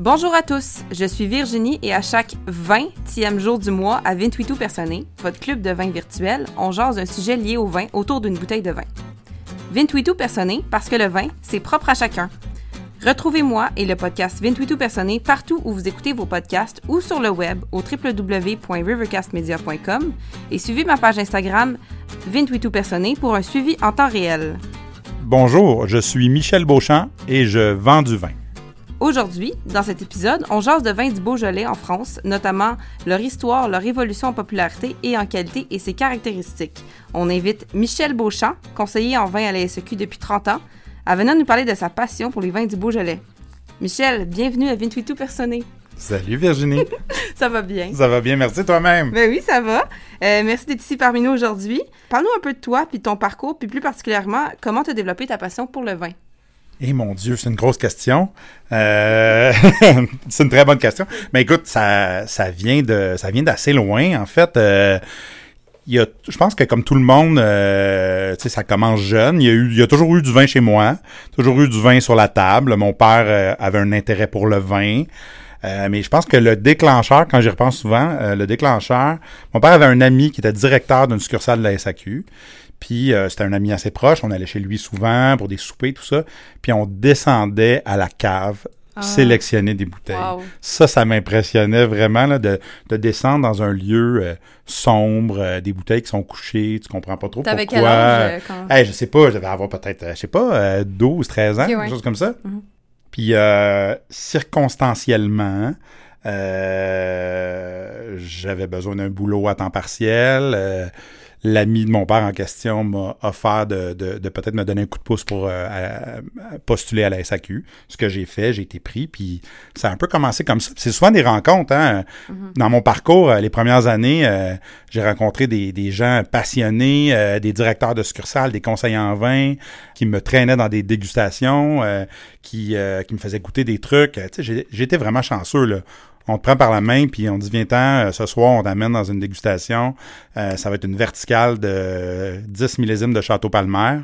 Bonjour à tous, je suis Virginie et à chaque 20e jour du mois à 28 Personné, votre club de vin virtuel, on jase un sujet lié au vin autour d'une bouteille de vin. 28 Personné parce que le vin, c'est propre à chacun. Retrouvez-moi et le podcast 28 Personné partout où vous écoutez vos podcasts ou sur le web au www.rivercastmedia.com et suivez ma page Instagram 28 Personné pour un suivi en temps réel. Bonjour, je suis Michel Beauchamp et je vends du vin. Aujourd'hui, dans cet épisode, on jase de vins du Beaujolais en France, notamment leur histoire, leur évolution en popularité et en qualité et ses caractéristiques. On invite Michel Beauchamp, conseiller en vin à la SEQ depuis 30 ans, à venir nous parler de sa passion pour les vins du Beaujolais. Michel, bienvenue à 28 tout personné. Salut Virginie. ça va bien? Ça va bien, merci toi-même. Ben oui, ça va. Euh, merci d'être ici parmi nous aujourd'hui. Parle-nous un peu de toi, puis de ton parcours, puis plus particulièrement, comment tu as développé ta passion pour le vin? Eh mon Dieu, c'est une grosse question. Euh, c'est une très bonne question. Mais écoute, ça, ça vient d'assez loin en fait. Euh, je pense que comme tout le monde, euh, ça commence jeune. Il y, a toujours eu du vin chez moi, toujours eu du vin sur la table. Mon père euh, avait un intérêt pour le vin. Mais je pense que le déclencheur, quand j'y repense souvent, le déclencheur, mon père avait un ami qui était directeur d'une succursale de la SAQ. Puis euh, c'était un ami assez proche, on allait chez lui souvent pour des soupers, tout ça. Puis on descendait à la cave ah. sélectionner des bouteilles. Ça, ça m'impressionnait vraiment là, de, de, descendre dans un lieu euh, sombre, euh, des bouteilles qui sont couchées, tu comprends pas trop pourquoi. Quel âge, quand... je sais pas, j'avais avoir peut-être, je sais pas, 12, 13 ans, quelque chose comme ça. Mhm. Puis circonstanciellement, j'avais besoin d'un boulot à temps partiel l'ami de mon père en question m'a offert de, de, peut-être me donner un coup de pouce pour euh, postuler à la SAQ. Ce que j'ai fait, j'ai été pris, puis ça a un peu commencé comme ça. C'est souvent des rencontres. Hein? Mm-hmm. Dans mon parcours, euh, les premières années, euh, j'ai rencontré des, des, gens passionnés, des directeurs de succursales, des conseillers en vin, qui me traînaient dans des dégustations, qui, qui me faisaient goûter des trucs. J'étais vraiment chanceux. Là on te prend par la main, puis on dit viens-t'en, euh, ce soir, on t'amène dans une dégustation. Euh, ça va être une verticale de 10 millésimes de Château Palmer.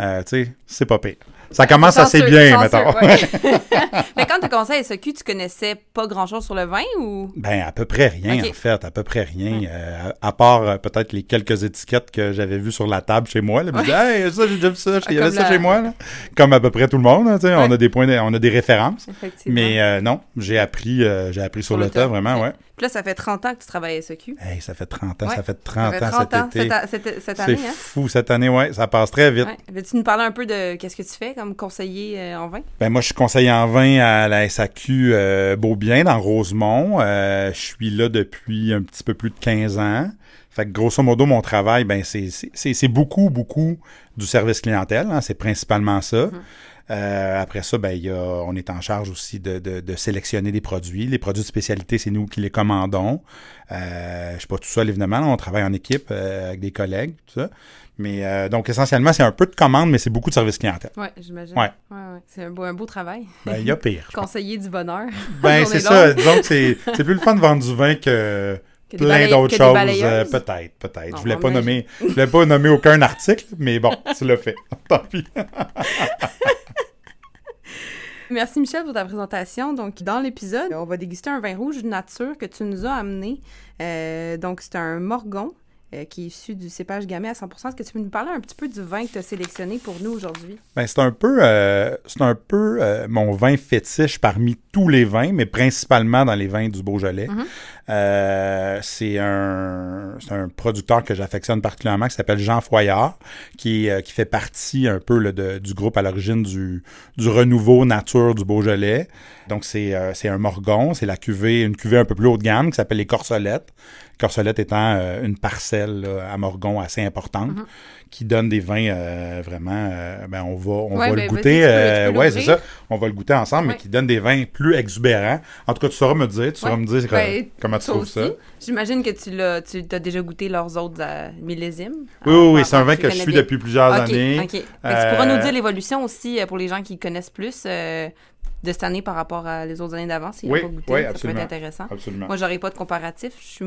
Euh, tu sais, c'est pas pire. Ça commence assez bien, mettons. Mais quand tu as commencé à SEQ, tu connaissais pas grand-chose sur le vin ou? Ben, à peu près rien, en fait. À peu près rien. Euh, à part euh, peut-être les quelques étiquettes que j'avais vues sur la table chez moi. Là, me hey, ça, j'ai déjà vu ça. Il y avait ça chez moi. Là. Comme à peu près tout le monde. Là, On a des points, on a des références. Mais euh, non, j'ai appris, j'ai appris sur, le temps, vraiment, ouais. Puis là, ça fait 30 ans que tu travailles à SEQ. Hey, ça fait 30 ans, ça fait 30, ans cet été. Cette, cette, année. C'est hein? fou, cette année, ouais. Ça passe très vite. Veux-tu nous parler un peu de qu'est-ce que tu fais comme conseiller euh, en vin? Ben, moi, je suis conseiller en vin à la SAQ euh, Beaubien, dans Rosemont. Euh, je suis là depuis un petit peu plus de 15 ans. Fait que grosso modo, mon travail, ben, c'est beaucoup, beaucoup du service clientèle. Hein. c'est principalement ça. Mm-hmm. Euh, après ça, ben, y a, on est en charge aussi de, de, de, sélectionner des produits. Les produits de spécialité, c'est nous qui les commandons. Euh, je suis pas tout seul, évidemment. on travaille en équipe euh, avec des collègues, tout ça. Mais euh, donc, essentiellement, c'est un peu de commande, mais c'est beaucoup de service clientèle. Oui, j'imagine. Ouais. Ouais, ouais. C'est un beau, un beau travail. Ben, il y a pire. Conseiller du bonheur. Ben, c'est ça. Disons que c'est plus le fun de vendre du vin que plein d'autres choses. peut-être, peut-être. Je voulais pas nommer, je voulais pas nommer aucun article, mais bon, tu l'as fait. Tant pis. Merci Michel pour ta présentation. Donc, dans l'épisode, on va déguster un vin rouge nature que tu nous as amené. Euh, donc, c'est un Morgon euh, qui est issu du cépage gamay à 100% Est-ce que tu peux nous parler un petit peu du vin que tu as sélectionné pour nous aujourd'hui? Ben, c'est un peu, euh, c'est un peu euh, mon vin fétiche parmi tous les vins, mais principalement dans les vins du Beaujolais. Mm-hmm. c'est un, un, producteur que j'affectionne particulièrement qui s'appelle Jean Foyard, qui, qui fait partie un peu de, du groupe à l'origine du, du renouveau nature du Beaujolais. Donc, c'est un morgon, c'est la cuvée, une cuvée un peu plus haut de gamme qui s'appelle les Corsolettes. Corsolette étant euh, une parcelle à Morgon assez importante, mhm. Qui donne des vins euh, vraiment. Euh, ben on va, on va le ben, goûter. ouais, c'est ça. On va le goûter ensemble, mais qui donne des vins plus exubérants. En tout cas, tu sauras me dire, tu sauras me dire ben, comment tu trouves ça. J'imagine que tu l'as, tu as déjà goûté leurs autres millésimes. Oui, oui, oui c'est un vin que je suis depuis plusieurs années. OK. tu pourras nous dire l'évolution aussi pour les gens qui connaissent plus de cette année par rapport à les autres années d'avant, s'il oui, a pas goûté. Oui, ça peut être intéressant. Absolument. Moi, j'aurais pas de comparatif. Je suis,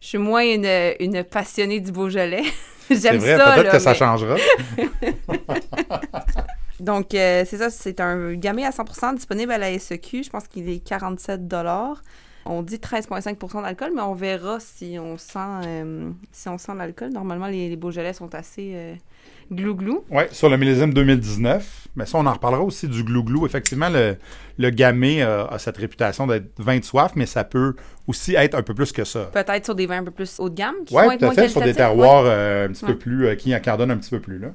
je suis moins une, une passionnée du Beaujolais. J'aime ça. Peut-être que ça changera. Donc, euh, c'est ça, c'est un gamay à 100% disponible à la SEQ. Je pense qu'il est 47 On dit 13,5% d'alcool, mais on verra si on sent, euh, si on sent l'alcool. Normalement, les, les Beaujolais sont assez euh, glou-glou. Oui, sur le millésime 2019. Mais ça, on en reparlera aussi du glou-glou. Effectivement, le, le gamay euh, a cette réputation d'être vin de soif, mais ça peut aussi être un peu plus que ça. Peut-être sur des vins un peu plus haut de gamme. Qui Oui, tout à moins fait, sur des terroirs euh, un petit Ouais. peu plus, euh, qui en cardonnent un petit peu plus, là.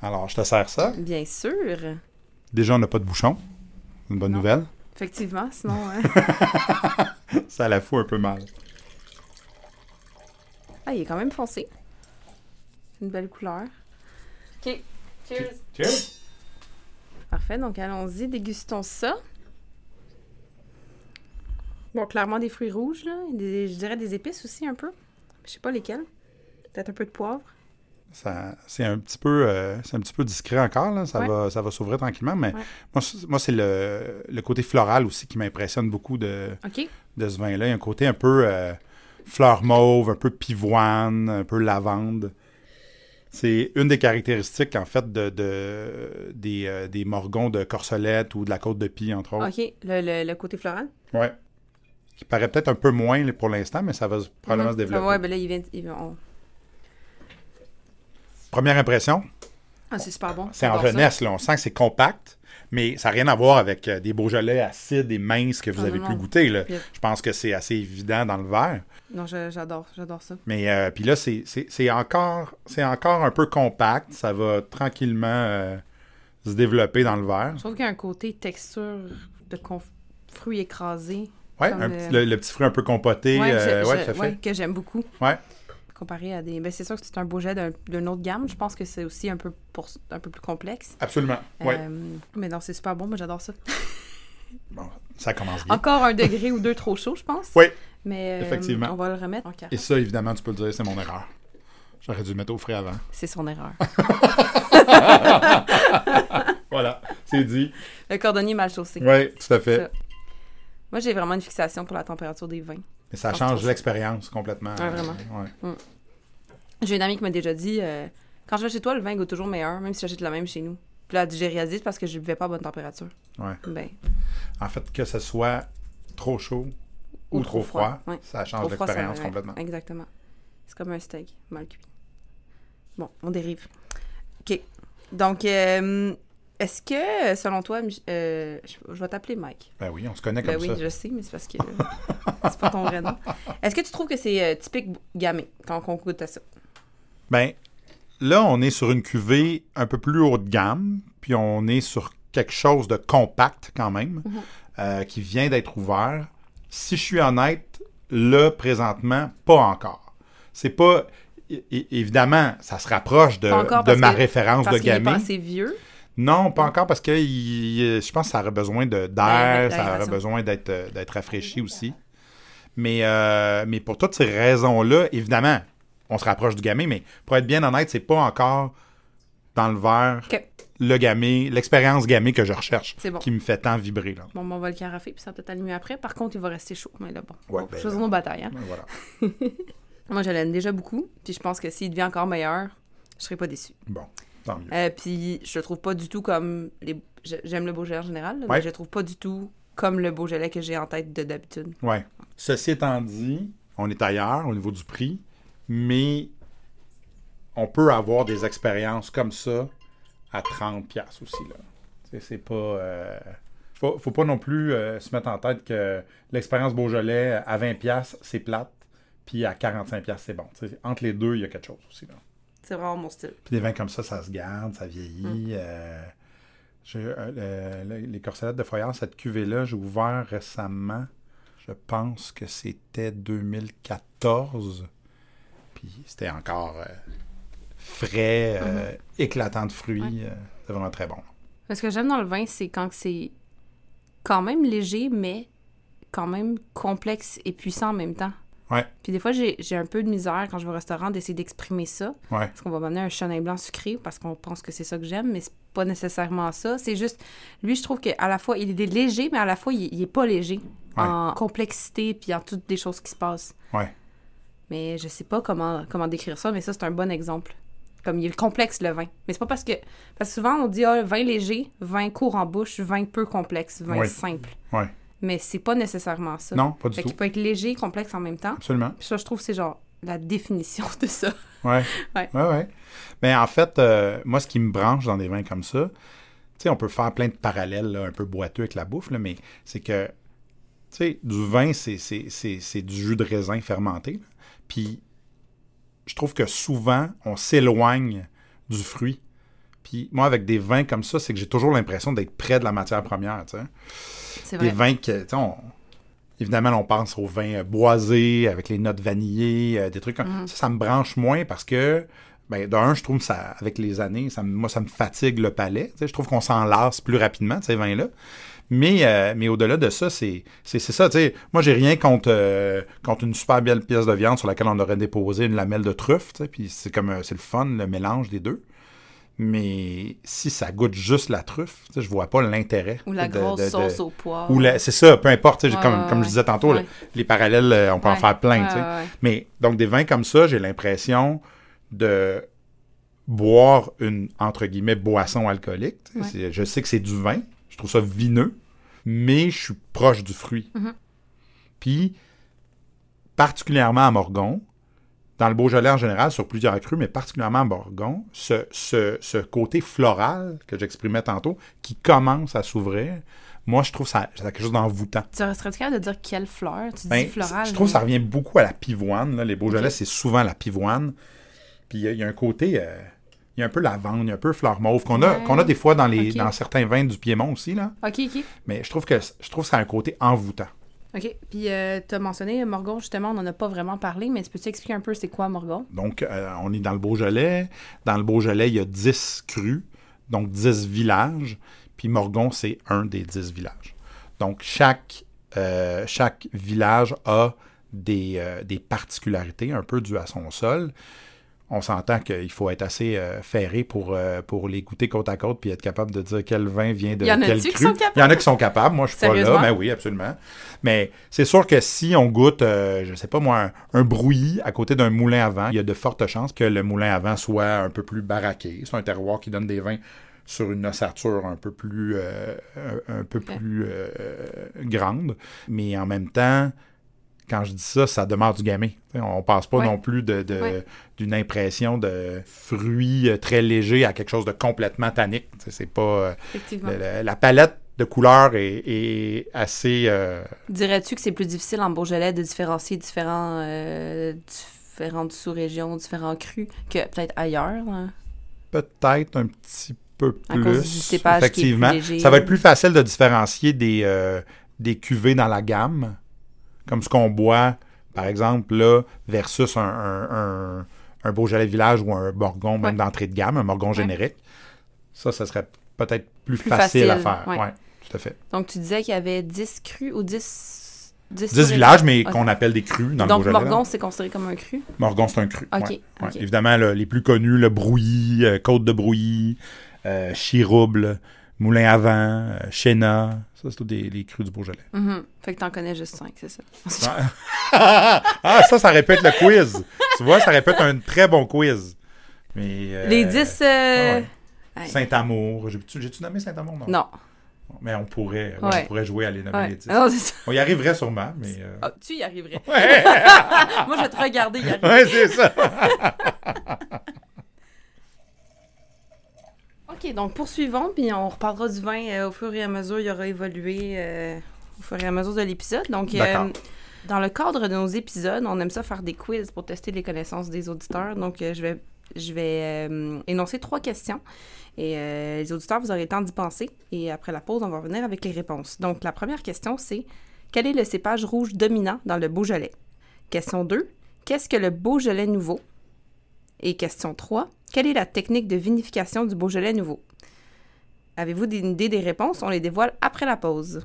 Alors, je te sers ça. Bien sûr. Déjà, on n'a pas de bouchon. Une bonne Non. nouvelle. Effectivement, sinon... euh, Ça la fout un peu mal. Ah, il est quand même foncé. C'est une belle couleur. OK. Cheers. Cheers! Parfait, donc allons-y, dégustons ça. Bon, clairement des fruits rouges, là. Des, je dirais des épices aussi un peu. Je sais pas lesquelles. Peut-être un peu de poivre. Ça, c'est un petit peu, euh, c'est un petit peu discret encore, là. Ça Ouais. va, ça va s'ouvrir tranquillement, mais Ouais. moi, c'est- moi, c'est le, le côté floral aussi qui m'impressionne beaucoup de, de ce vin-là. Il y a un côté un peu euh, fleur mauve, un peu pivoine, un peu lavande. C'est une des caractéristiques, en fait, de, de- des, euh, des morgons de Corsolette ou de la Côte de Pie, entre autres. OK, le, le- le côté floral? Ouais. Qui paraît peut-être un peu moins pour l'instant, mais ça va probablement Mhm. se développer. Ah ouais, ben là, il vient... il vient- on- Première impression, Ah, c'est super bon. c'est en ça. jeunesse, là. On sent que c'est compact, mais ça n'a rien à voir avec euh, des Beaujolais acides et minces que vous Ah, avez non, pu non. goûter, là. Yep. Je pense que c'est assez évident dans le verre. Non, j'adore, j'adore ça. Mais euh, puis là, c'est encore, c'est encore un peu compact. Ça va tranquillement euh, se développer dans le verre. Je trouve qu'il y a un côté texture de fruits écrasés. Un le- petit- le, le petit fruit un peu compoté. Ouais, euh, ouais, que j'aime beaucoup. Ouais. Comparé à des. Ben, c'est sûr que c'est un Beaujolais d'un- d'une autre gamme. Je pense que c'est aussi un peu, pour... un peu plus complexe. Absolument. Ouais. Mais non, c'est super bon. Moi, j'adore ça. Bon, ça commence bien. Encore un degré ou deux trop chaud, je pense. Oui. Mais euh, Effectivement. on va le remettre en carafe. Et ça, évidemment, tu peux le dire, c'est mon erreur. J'aurais dû le mettre au frais avant. C'est son erreur. Voilà, c'est dit. le cordonnier mal chaussé. Oui, tout à fait. Ça. Moi, j'ai vraiment une fixation pour la température des vins. Mais ça change l'expérience complètement. Ouais, vraiment. Ouais. J'ai une amie qui m'a déjà dit euh, quand je vais chez toi, le vin goûte toujours meilleur, même si j'achète le même chez nous. Puis là, j'ai réalisé parce que je ne buvais pas à bonne température. Ouais. Ben, En fait, que ce soit trop chaud ou, trop froid, Ouais. ça change l'expérience complètement. Exactement. C'est comme un steak mal cuit. Bon, on dérive. OK. Donc, euh, est-ce que, selon toi, euh, je, vais t'appeler Mike. Ben oui, on se connaît Ben comme oui, ça. je sais, mais c'est parce que c'est pas ton vrai nom. Est-ce que tu trouves que c'est euh, typique gamay quand on goûte à ça? Ben, là, on est sur une cuvée un peu plus haut de gamme, puis on est sur quelque chose de compact quand même, Mhm. euh, qui vient d'être ouvert. Si je suis honnête, là, présentement, pas encore. C'est pas... Évidemment, ça se rapproche de, encore ma que- référence Parce de pas assez vieux? Non, pas encore parce que il- je pense que ça aurait besoin d'air, ça aurait besoin d'être euh, d'être rafraîchi aussi. Mais, euh, mais pour toutes ces raisons-là, évidemment, on se rapproche du gamay, mais pour être bien honnête, c'est pas encore dans le verre le gamay, l'expérience gamay que je recherche, bon. qui me fait tant vibrer. Là. Bon, ben, on va le carafer, puis ça va peut-être aller mieux après. Par contre, il va rester chaud. Mais là, bon. Ouais, bon, ben, nos batailles. Hein. Voilà. Moi, je l'aime déjà beaucoup. Puis je pense que s'il devient encore meilleur, je serais pas déçue. Bon, tant mieux. Euh, puis je le trouve pas du tout comme les. J'aime le Beaujolais en général, là, Ouais. mais je le trouve pas du tout comme le Beaujolais que j'ai en tête de d'habitude. Ouais. Ceci étant dit, on est ailleurs au niveau du prix, mais on peut avoir des expériences comme ça à 30$ piastres aussi. Là. C'est- pas. euh, faut, faut pas non plus euh, se mettre en tête que l'expérience Beaujolais à 20$, piastres, c'est plate, puis à 45$, piastres, c'est bon. Entre les deux, il y a quelque chose aussi. Là. C'est vraiment mon style. Puis des vins comme ça, ça se garde, ça vieillit. j'ai, euh, le- le- les corcelettes de Foyard, cette cuvée-là, j'ai ouvert récemment. Je pense que c'était 2014. Puis c'était encore euh, frais, euh, éclatant de fruits. euh, c'est vraiment très bon. Ce que j'aime dans le vin, c'est quand c'est quand même léger, mais quand même complexe et puissant en même temps. Ouais, Puis des fois, j'ai j'ai un peu de misère quand je vais au restaurant d'essayer d'exprimer ça. ouais, Parce qu'on va m'amener un chenin blanc sucré parce qu'on pense que c'est ça que j'aime, mais c'est pas nécessairement ça. C'est juste, lui, je trouve qu'à la fois, il est léger, mais à la fois, il, il est pas léger Ouais. en complexité puis en toutes les choses qui se passent. ouais. Mais je sais pas comment, comment décrire ça, mais ça, c'est un bon exemple. Comme il est complexe, le vin. Mais c'est pas parce que... Parce que souvent, on dit, ah, vin léger, vin court en bouche, vin peu complexe, vin simple. Ouais. Mais c'est pas nécessairement ça. Non, pas du Fait tout. qu'il peut être léger et complexe en même temps. Absolument. Puis ça, je trouve, c'est genre la définition de ça. Ouais. Ouais. Ouais, ouais. Mais en fait, euh, moi, ce qui me branche dans des vins comme ça, tu sais, on peut faire plein de parallèles là, un peu boiteux avec la bouffe, là, mais c'est que, tu sais, du vin, c'est, c'est, c'est, c'est du jus de raisin fermenté. là. Puis, je trouve que souvent, on s'éloigne du fruit. Puis, moi, avec des vins comme ça, c'est que j'ai toujours l'impression d'être près de la matière première, Des vrai. vins que, on- évidemment, on pense aux vins euh, boisés avec les notes vanillées, euh, des trucs comme Mhm. ça. Ça me branche moins parce que, ben, d'un, je trouve que ça, avec les années, ça, me- moi, ça me fatigue le palais. Je trouve qu'on s'en lasse plus rapidement de ces vins-là. Mais, euh, mais au-delà de ça, c'est c'est c'est ça. tu sais. Moi, j'ai rien contre, euh, contre une super belle pièce de viande sur laquelle on aurait déposé une lamelle de truffe. Puis c'est comme c'est le fun, le mélange des deux. Mais si ça goûte juste la truffe, je vois pas l'intérêt. Ou la de- grosse de- de- sauce au pois. ou la- c'est ça, peu importe. Ouais, comme, comme je disais tantôt, Ouais. les parallèles, euh, on peut en faire plein. Mais donc, des vins comme ça, j'ai l'impression de boire une, entre guillemets, boisson alcoolique. Je sais que c'est du vin, je trouve ça vineux, mais je suis proche du fruit. Mhm. Puis, particulièrement à Morgon, dans le Beaujolais en général, sur plusieurs crus, mais particulièrement à Morgon, ce, ce, ce côté floral que j'exprimais tantôt, qui commence à s'ouvrir, moi, je trouve ça, ça quelque chose d'envoûtant. Tu serais-tu capable de dire quelle fleur? Tu Ben, dis floral. je trouve que ça revient beaucoup à la pivoine. là. Les Beaujolais, c'est souvent la pivoine. Puis il y, a- il y a un côté, euh, il y a un peu lavande, il y a un peu fleur mauve qu'on a, Ouais. qu'on a des fois dans, les, dans certains vins du Piémont aussi. Là. OK, OK. Mais je trouve que je trouve que ça a un côté envoûtant. OK. Puis, euh, tu as mentionné Morgon, justement, on n'en a pas vraiment parlé, mais tu peux-tu expliquer un peu c'est quoi Morgon? Donc, euh, on est dans le Beaujolais. Dans le Beaujolais, il y a 10 crus, donc 10 villages. Puis Morgon, c'est un des 10 villages. Donc, chaque, euh, chaque village a des, euh, des particularités un peu dues à son sol. On s'entend qu'il faut être assez euh, ferré pour, euh, pour les goûter côte à côte puis être capable de dire quel vin vient de quel cru. Il y en a qui sont capables. Moi, je suis pas là. Mais oui, absolument. Mais c'est sûr que si on goûte, euh, je sais pas moi, un, un brouillis à côté d'un moulin à vent, il y a de fortes chances que le moulin à vent soit un peu plus baraqué. C'est un terroir qui donne des vins sur une ossature un peu plus, euh, un, un peu plus euh, grande. Mais en même temps, quand je dis ça, ça demeure du gamin. T'sais, on passe pas Ouais. non plus de, de- Ouais. d'une impression de fruits euh, très léger à quelque chose de complètement tannique. C'est pas euh, Effectivement. le- le- la palette de couleurs est, est assez euh, Dirais-tu que c'est plus difficile en Beaujolais de différencier différents, euh, différentes sous-régions, différents crus que peut-être ailleurs? hein? peut-être un petit peu plus. du cépage qui est plus effectivement. Ça va être plus facile de différencier des, euh, des cuvées dans la gamme, comme ce qu'on boit, par exemple, là, versus un, un, un, un Beaujolais Village ou un Morgon, même Ouais. d'entrée de gamme, un Morgon Ouais. générique. Ça, ça serait peut-être plus, Plus facile, à faire. Ouais, tout à fait. Donc, tu disais qu'il y avait 10 crus ou 10... 10, 10 sous-régions? villages, mais qu'on appelle des crus dans Donc, le Beaujolais. Morgon, c'est considéré comme un cru? Morgon, c'est un cru. Ok, ouais, ok. ouais. Évidemment, là, les plus connus, le Brouilly, euh, Côte de Brouilly, euh, Chirouble, Moulin à Vent, euh, Chéna. Ça, c'est tous des, les crus du Beaujolais. Mhm. Fait que t'en connais juste 5, c'est ça? ah, ça, ça répète le quiz. tu vois, ça répète un très bon quiz. Mais, euh, Les 10... euh, ouais. Saint-Amour. J'ai- J'ai-tu nommé Saint-Amour? Non? Non. Mais on pourrait, ouais, Ouais. on pourrait jouer à les nommer Ouais. les 10. Non. On y arriverait sûrement, mais... euh, Ah, tu y arriverais. Ouais, Moi, je vais te regarder y arriver. ouais c'est ça. OK, donc poursuivons, puis on reparlera du vin euh, au fur et à mesure. Il aura évolué euh, au fur et à mesure de l'épisode. Donc, euh, dans le cadre de nos épisodes, on aime ça faire des quiz pour tester les connaissances des auditeurs. Donc, je vais, je vais énoncer trois questions. Et les auditeurs, vous aurez le temps d'y penser. Et après la pause, on va revenir avec les réponses. Donc, la première question, c'est quel est le cépage rouge dominant dans le Beaujolais? Question 2. Qu'est-ce que le Beaujolais nouveau? Et question 3. Quelle est la technique de vinification du Beaujolais nouveau? Avez-vous des idées des réponses? On les dévoile après la pause.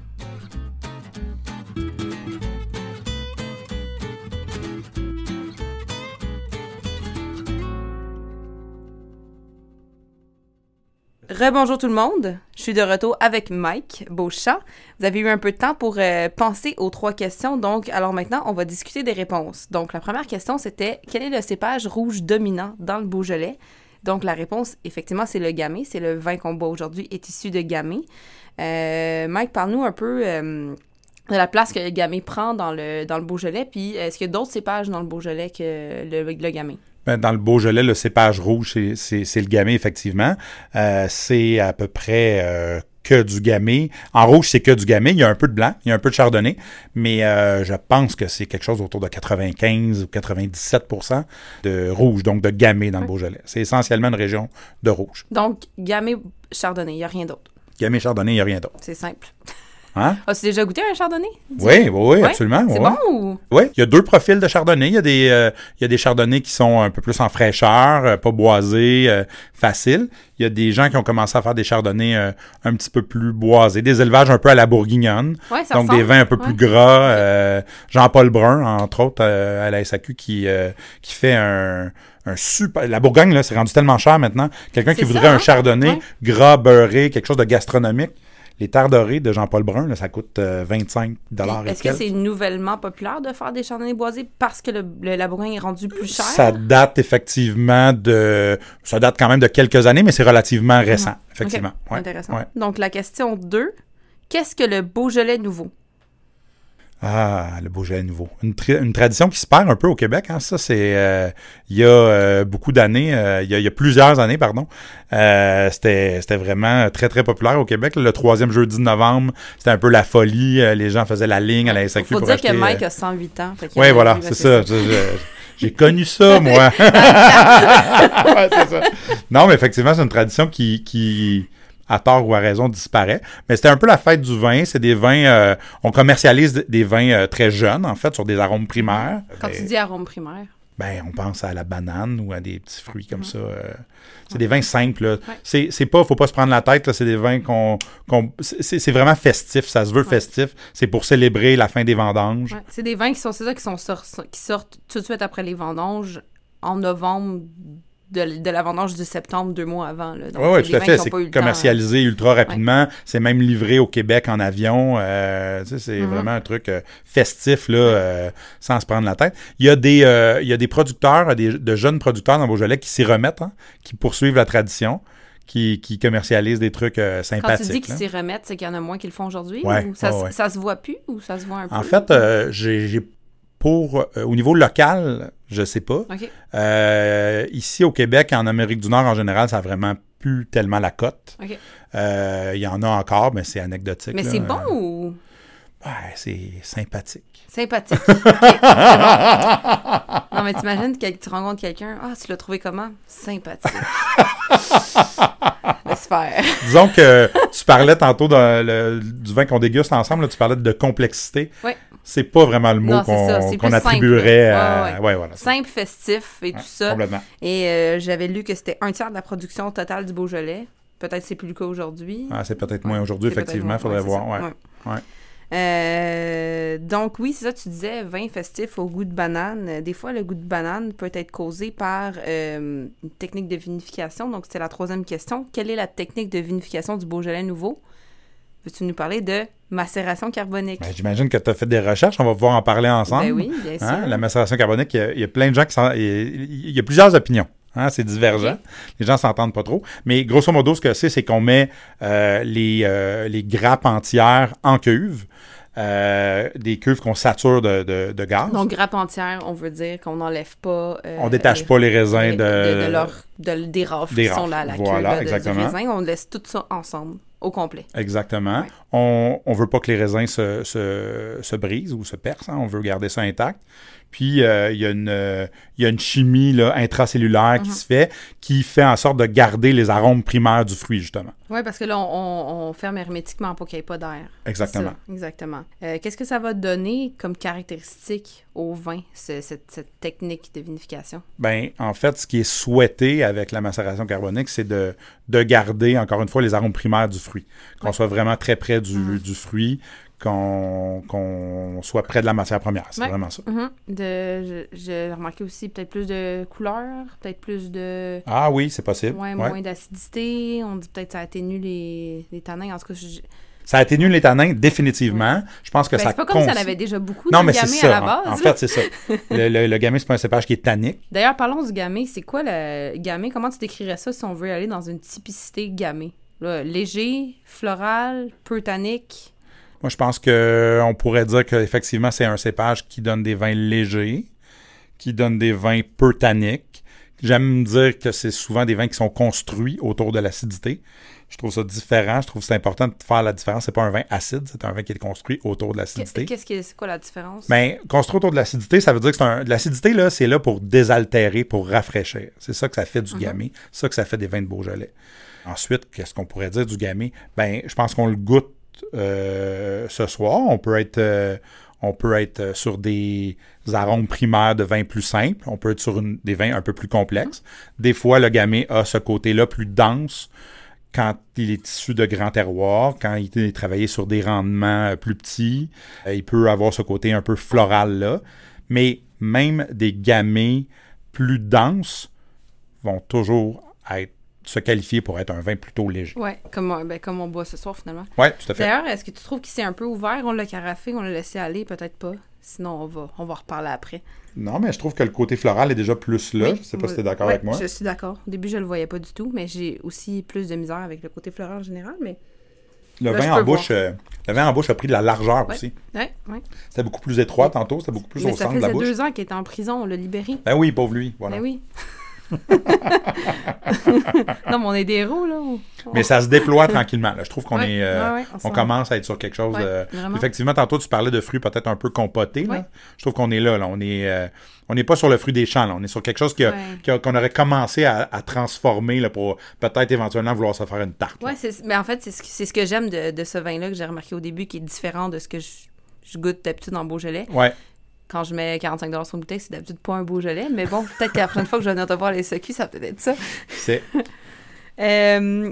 Rebonjour tout le monde, je suis de retour avec Mike Beauchamp. Vous avez eu un peu de temps pour euh, penser aux trois questions, donc alors maintenant on va discuter des réponses. Donc la première question c'était quel est le cépage rouge dominant dans le Beaujolais? Donc, la réponse, effectivement, c'est le gamay. C'est le vin qu'on boit aujourd'hui est issu de gamay. Euh, Mike, parle-nous un peu euh, de la place que le gamay prend dans le, dans le Beaujolais. Puis, est-ce qu'il y a d'autres cépages dans le Beaujolais que le, le gamay? Ben, dans le Beaujolais, le cépage rouge, c'est le gamay, effectivement. Euh, c'est à peu près euh, que du gamay. En rouge, c'est que du gamay. Il y a un peu de blanc, il y a un peu de chardonnay, mais euh, je pense que c'est quelque chose autour de 95 ou 97% de rouge, donc de gamay dans le Beaujolais. C'est essentiellement une région de rouge. Donc, gamay, chardonnay, il n'y a rien d'autre. Gamay, chardonnay, il n'y a rien d'autre. C'est simple. Hein? As-tu déjà goûté un chardonnay? Oui, oui, oui, absolument. C'est ouais. bon ou? Oui, il y a deux profils de chardonnay. Il y a des, euh, il y a des chardonnays qui sont un peu plus en fraîcheur, euh, pas boisés, euh, faciles. Il y a des gens qui ont commencé à faire des chardonnays un petit peu plus boisés, des élevages un peu à la bourguignonne. Ouais, ça donc des vins un peu Ouais. plus gras. Jean-Paul Brun, entre autres, à la SAQ, qui, qui fait un, un super... La Bourgogne, là, c'est rendu tellement cher maintenant. Quelqu'un qui voudrait ça, un hein? chardonnay gras, beurré, quelque chose de gastronomique. Les terres dorées de Jean-Paul Brun, là, ça coûte euh, 25 dollars Est-ce que c'est nouvellement populaire de faire des chardonnays boisés parce que le, le- la Bourgogne est rendu plus cher? Ça date effectivement de. Ça date quand même de quelques années, mais c'est relativement récent, effectivement. Ok, Ouais, Intéressant. ouais. Donc, la question 2. Qu'est-ce que le Beaujolais nouveau? Ah, le Beaujolais nouveau. Une, tri- une tradition qui se perd un peu au Québec. Hein. Ça, c'est. euh, il y a euh, beaucoup d'années, euh, il, y a, il y a plusieurs années, pardon. euh, c'était vraiment très, très populaire au Québec. Le troisième jeudi de novembre, c'était un peu la folie. les gens faisaient la ligne à la SAQ Faut pour dire acheter, que Mike a 108 ans. Oui, voilà, c'est ça. J'ai connu ça, moi. Ouais, c'est ça. Non, mais effectivement, c'est une tradition qui, qui, à tort ou à raison, disparaît. Mais c'était un peu la fête du vin. C'est des vins... euh, on commercialise des vins euh, très jeunes, en fait, sur des arômes primaires. Quand tu dis arôme primaire. ben, on pense à la banane ou à des petits fruits comme ça. euh. c'est des vins simples. là. Ouais. C'est, c'est pas, faut pas se prendre la tête. C'est des vins qu'on, qu'on c'est, vraiment festif. Ça se veut festif. C'est pour célébrer la fin des vendanges. C'est des vins qui sont, c'est ça, qui, sont qui sortent tout de suite après les vendanges en novembre de, de la vendange du septembre, deux mois avant. Là. Donc, Oui, oui, tout à fait. C'est temps. commercialisé ultra rapidement. C'est même livré au Québec en avion. Euh, tu sais, c'est Mhm. vraiment un truc euh, festif, là, euh, sans se prendre la tête. Il y a des, euh, il y a des producteurs, des, de jeunes producteurs dans Beaujolais qui s'y remettent, hein, qui poursuivent la tradition, qui, qui commercialisent des trucs euh, Quand sympathiques. tu dis qu'ils s'y remettent, c'est qu'il y en a moins qui le font aujourd'hui? Ouais, ou ça, ouais, se- ouais. ça se voit plus ou ça se voit un peu? En fait, euh, j'ai pour euh, au niveau local, je sais pas. Euh, ici au Québec, en Amérique du Nord en général, ça a vraiment plus tellement la cote. Euh, Il y en a encore, mais c'est anecdotique. Mais c'est bon ou? Ouais, c'est sympathique. sympathique? Non, mais t'imagines que tu rencontres quelqu'un, ah, tu l'as trouvé comment? Sympathique. Laisse faire. Disons que tu parlais tantôt de- le- du vin qu'on déguste ensemble, là, tu parlais de complexité. Ouais. C'est pas vraiment le mot qu'on simple, attribuerait là. à. Ouais, ouais. Ouais, voilà. Simple, festif et tout ça. Complètement. Et euh, j'avais lu que c'était un tiers de la production totale du Beaujolais. Peut-être c'est plus le cas aujourd'hui. Ah, c'est peut-être moins aujourd'hui, effectivement. Il faudrait voir. Euh, donc oui, c'est ça, tu disais, vin festif au goût de banane. Des fois, le goût de banane peut être causé par euh, une technique de vinification. Donc c'était la troisième question. Quelle est la technique de vinification du Beaujolais nouveau? Veux-tu nous parler de macération carbonique? Ben, J'imagine que tu as fait des recherches. On va pouvoir en parler ensemble. Ben oui, bien sûr. Hein, La macération carbonique, il y a, il y a plein de gens qui s'en. Il y a- il y a plusieurs opinions. Hein, c'est divergent. Les gens s'entendent pas trop. Mais grosso modo, ce que c'est, c'est qu'on met euh, les, euh, les grappes entières en cuve. euh, des cuves qu'on sature de, de, de gaz. Donc grappe entière, on veut dire qu'on n'enlève pas... on détache les- pas les raisins de, de, de, leur, de- des rafles qui sont là, la Voilà, là, de- exactement. du raisin. On laisse tout ça ensemble, au complet. Exactement. Ouais. On ne veut pas que les raisins se, se, se brisent ou se percent. hein. On veut garder ça intact. Puis, euh, il y, a une, euh, il y a une chimie là, intracellulaire qui Mhm. se fait qui fait en sorte de garder les arômes primaires du fruit, justement. Oui, parce que là, on, on- on ferme hermétiquement pour qu'il n'y ait pas d'air. Exactement. Ça, exactement. Euh, Qu'est-ce que ça va donner comme caractéristique au vin, ce- cette, cette technique de vinification? Ben, en fait, ce qui est souhaité avec la macération carbonique, c'est de, de garder, encore une fois, les arômes primaires du fruit. Qu'on soit vraiment très près du, Mhm. du fruit, qu'on soit près de la matière première. C'est Ouais. vraiment ça. Mhm. De- J'ai remarqué aussi peut-être plus de couleur, peut-être plus de... Ah oui, c'est possible. Ouais, Ouais. moins d'acidité. On dit peut-être que ça atténue les, les tanins. En tout cas, je- Ça atténue les tanins, définitivement. Je pense que Ben, ça c'est pas comme si on avait déjà beaucoup Non, de mais gamay ça. à la en- base. En, là. fait, c'est ça. Le, le, le gamay, c'est pas un cépage qui est tannique. D'ailleurs, parlons du gamay. C'est quoi le gamay? Comment tu décrirais ça si on veut aller dans une typicité gamay? Là, léger, floral, peu tannique. Moi, je pense que on pourrait dire qu'effectivement, c'est un cépage qui donne des vins légers, qui donne des vins peu tanniques. J'aime dire que c'est souvent des vins qui sont construits autour de l'acidité. Je trouve ça différent. Je trouve que c'est important de faire la différence. C'est pas un vin acide, c'est un vin qui est construit autour de l'acidité. Qu'est-ce que c'est quoi la différence? Ben, construit autour de l'acidité, ça veut dire que c'est un. L'acidité, là, c'est là pour désaltérer, pour rafraîchir. C'est ça que ça fait du gamay. C'est ça que ça fait des vins de Beaujolais. Ensuite, qu'est-ce qu'on pourrait dire du gamay? Ben, je pense qu'on le goûte euh, ce soir. On peut être. euh, on peut être euh, sur des arômes primaires de vins plus simples. On peut être sur des vins un peu plus complexes. Des fois, le gamay a ce côté-là plus dense quand il est issu de grands terroirs, quand il est travaillé sur des rendements plus petits, il peut avoir ce côté un peu floral là. Mais même des gamay plus denses vont toujours être, se qualifier pour être un vin plutôt léger. Ouais, comme, on- ben, comme on boit ce soir finalement. Oui, tout à fait. D'ailleurs, est-ce que tu trouves qu'il s'est un peu ouvert? On l'a carafé, on l'a laissé aller, peut-être pas. Sinon, on va, on va reparler après. Non, mais je trouve que le côté floral est déjà plus là. Oui, je sais pas si tu es d'accord avec moi. Je suis d'accord. Au début, je le voyais pas du tout, mais j'ai aussi plus de misère avec le côté floral en général. Mais Le Là, vin, en bouche, euh, le vin en bouche a pris de la largeur Ouais. aussi. ouais, ouais. C'était beaucoup plus étroit tantôt, c'était beaucoup plus mais au ça centre de la faisait bouche. deux ans qu'il était en prison, on l'a libéré. Ben oui, pauvre lui. Voilà. Ben oui. Non, mais on est des héros, là. Mais ça se déploie tranquillement. là. Je trouve qu'on Ouais, est, euh, ouais, ouais, on commence à être sur quelque chose. De-. Effectivement, tantôt tu parlais de fruits peut-être un peu compotés. là. Je trouve qu'on est là. là. On est, euh, on n'est pas sur le fruit des champs. là. On est sur quelque chose qu'on aurait commencé à, à transformer là, pour peut-être éventuellement vouloir se faire une tarte. c'est- mais en fait, c'est ce, ce que j'aime de, de ce vin-là que j'ai remarqué au début, qui est différent de ce que je, je goûte d'habitude en Beaujolais. Ouais. Quand je mets 45 sur une bouteille, c'est d'habitude pas un Beaujolais, mais bon, peut-être que la prochaine fois que je vais venir te voir les SQ, ça peut-être être ça. C'est Euh,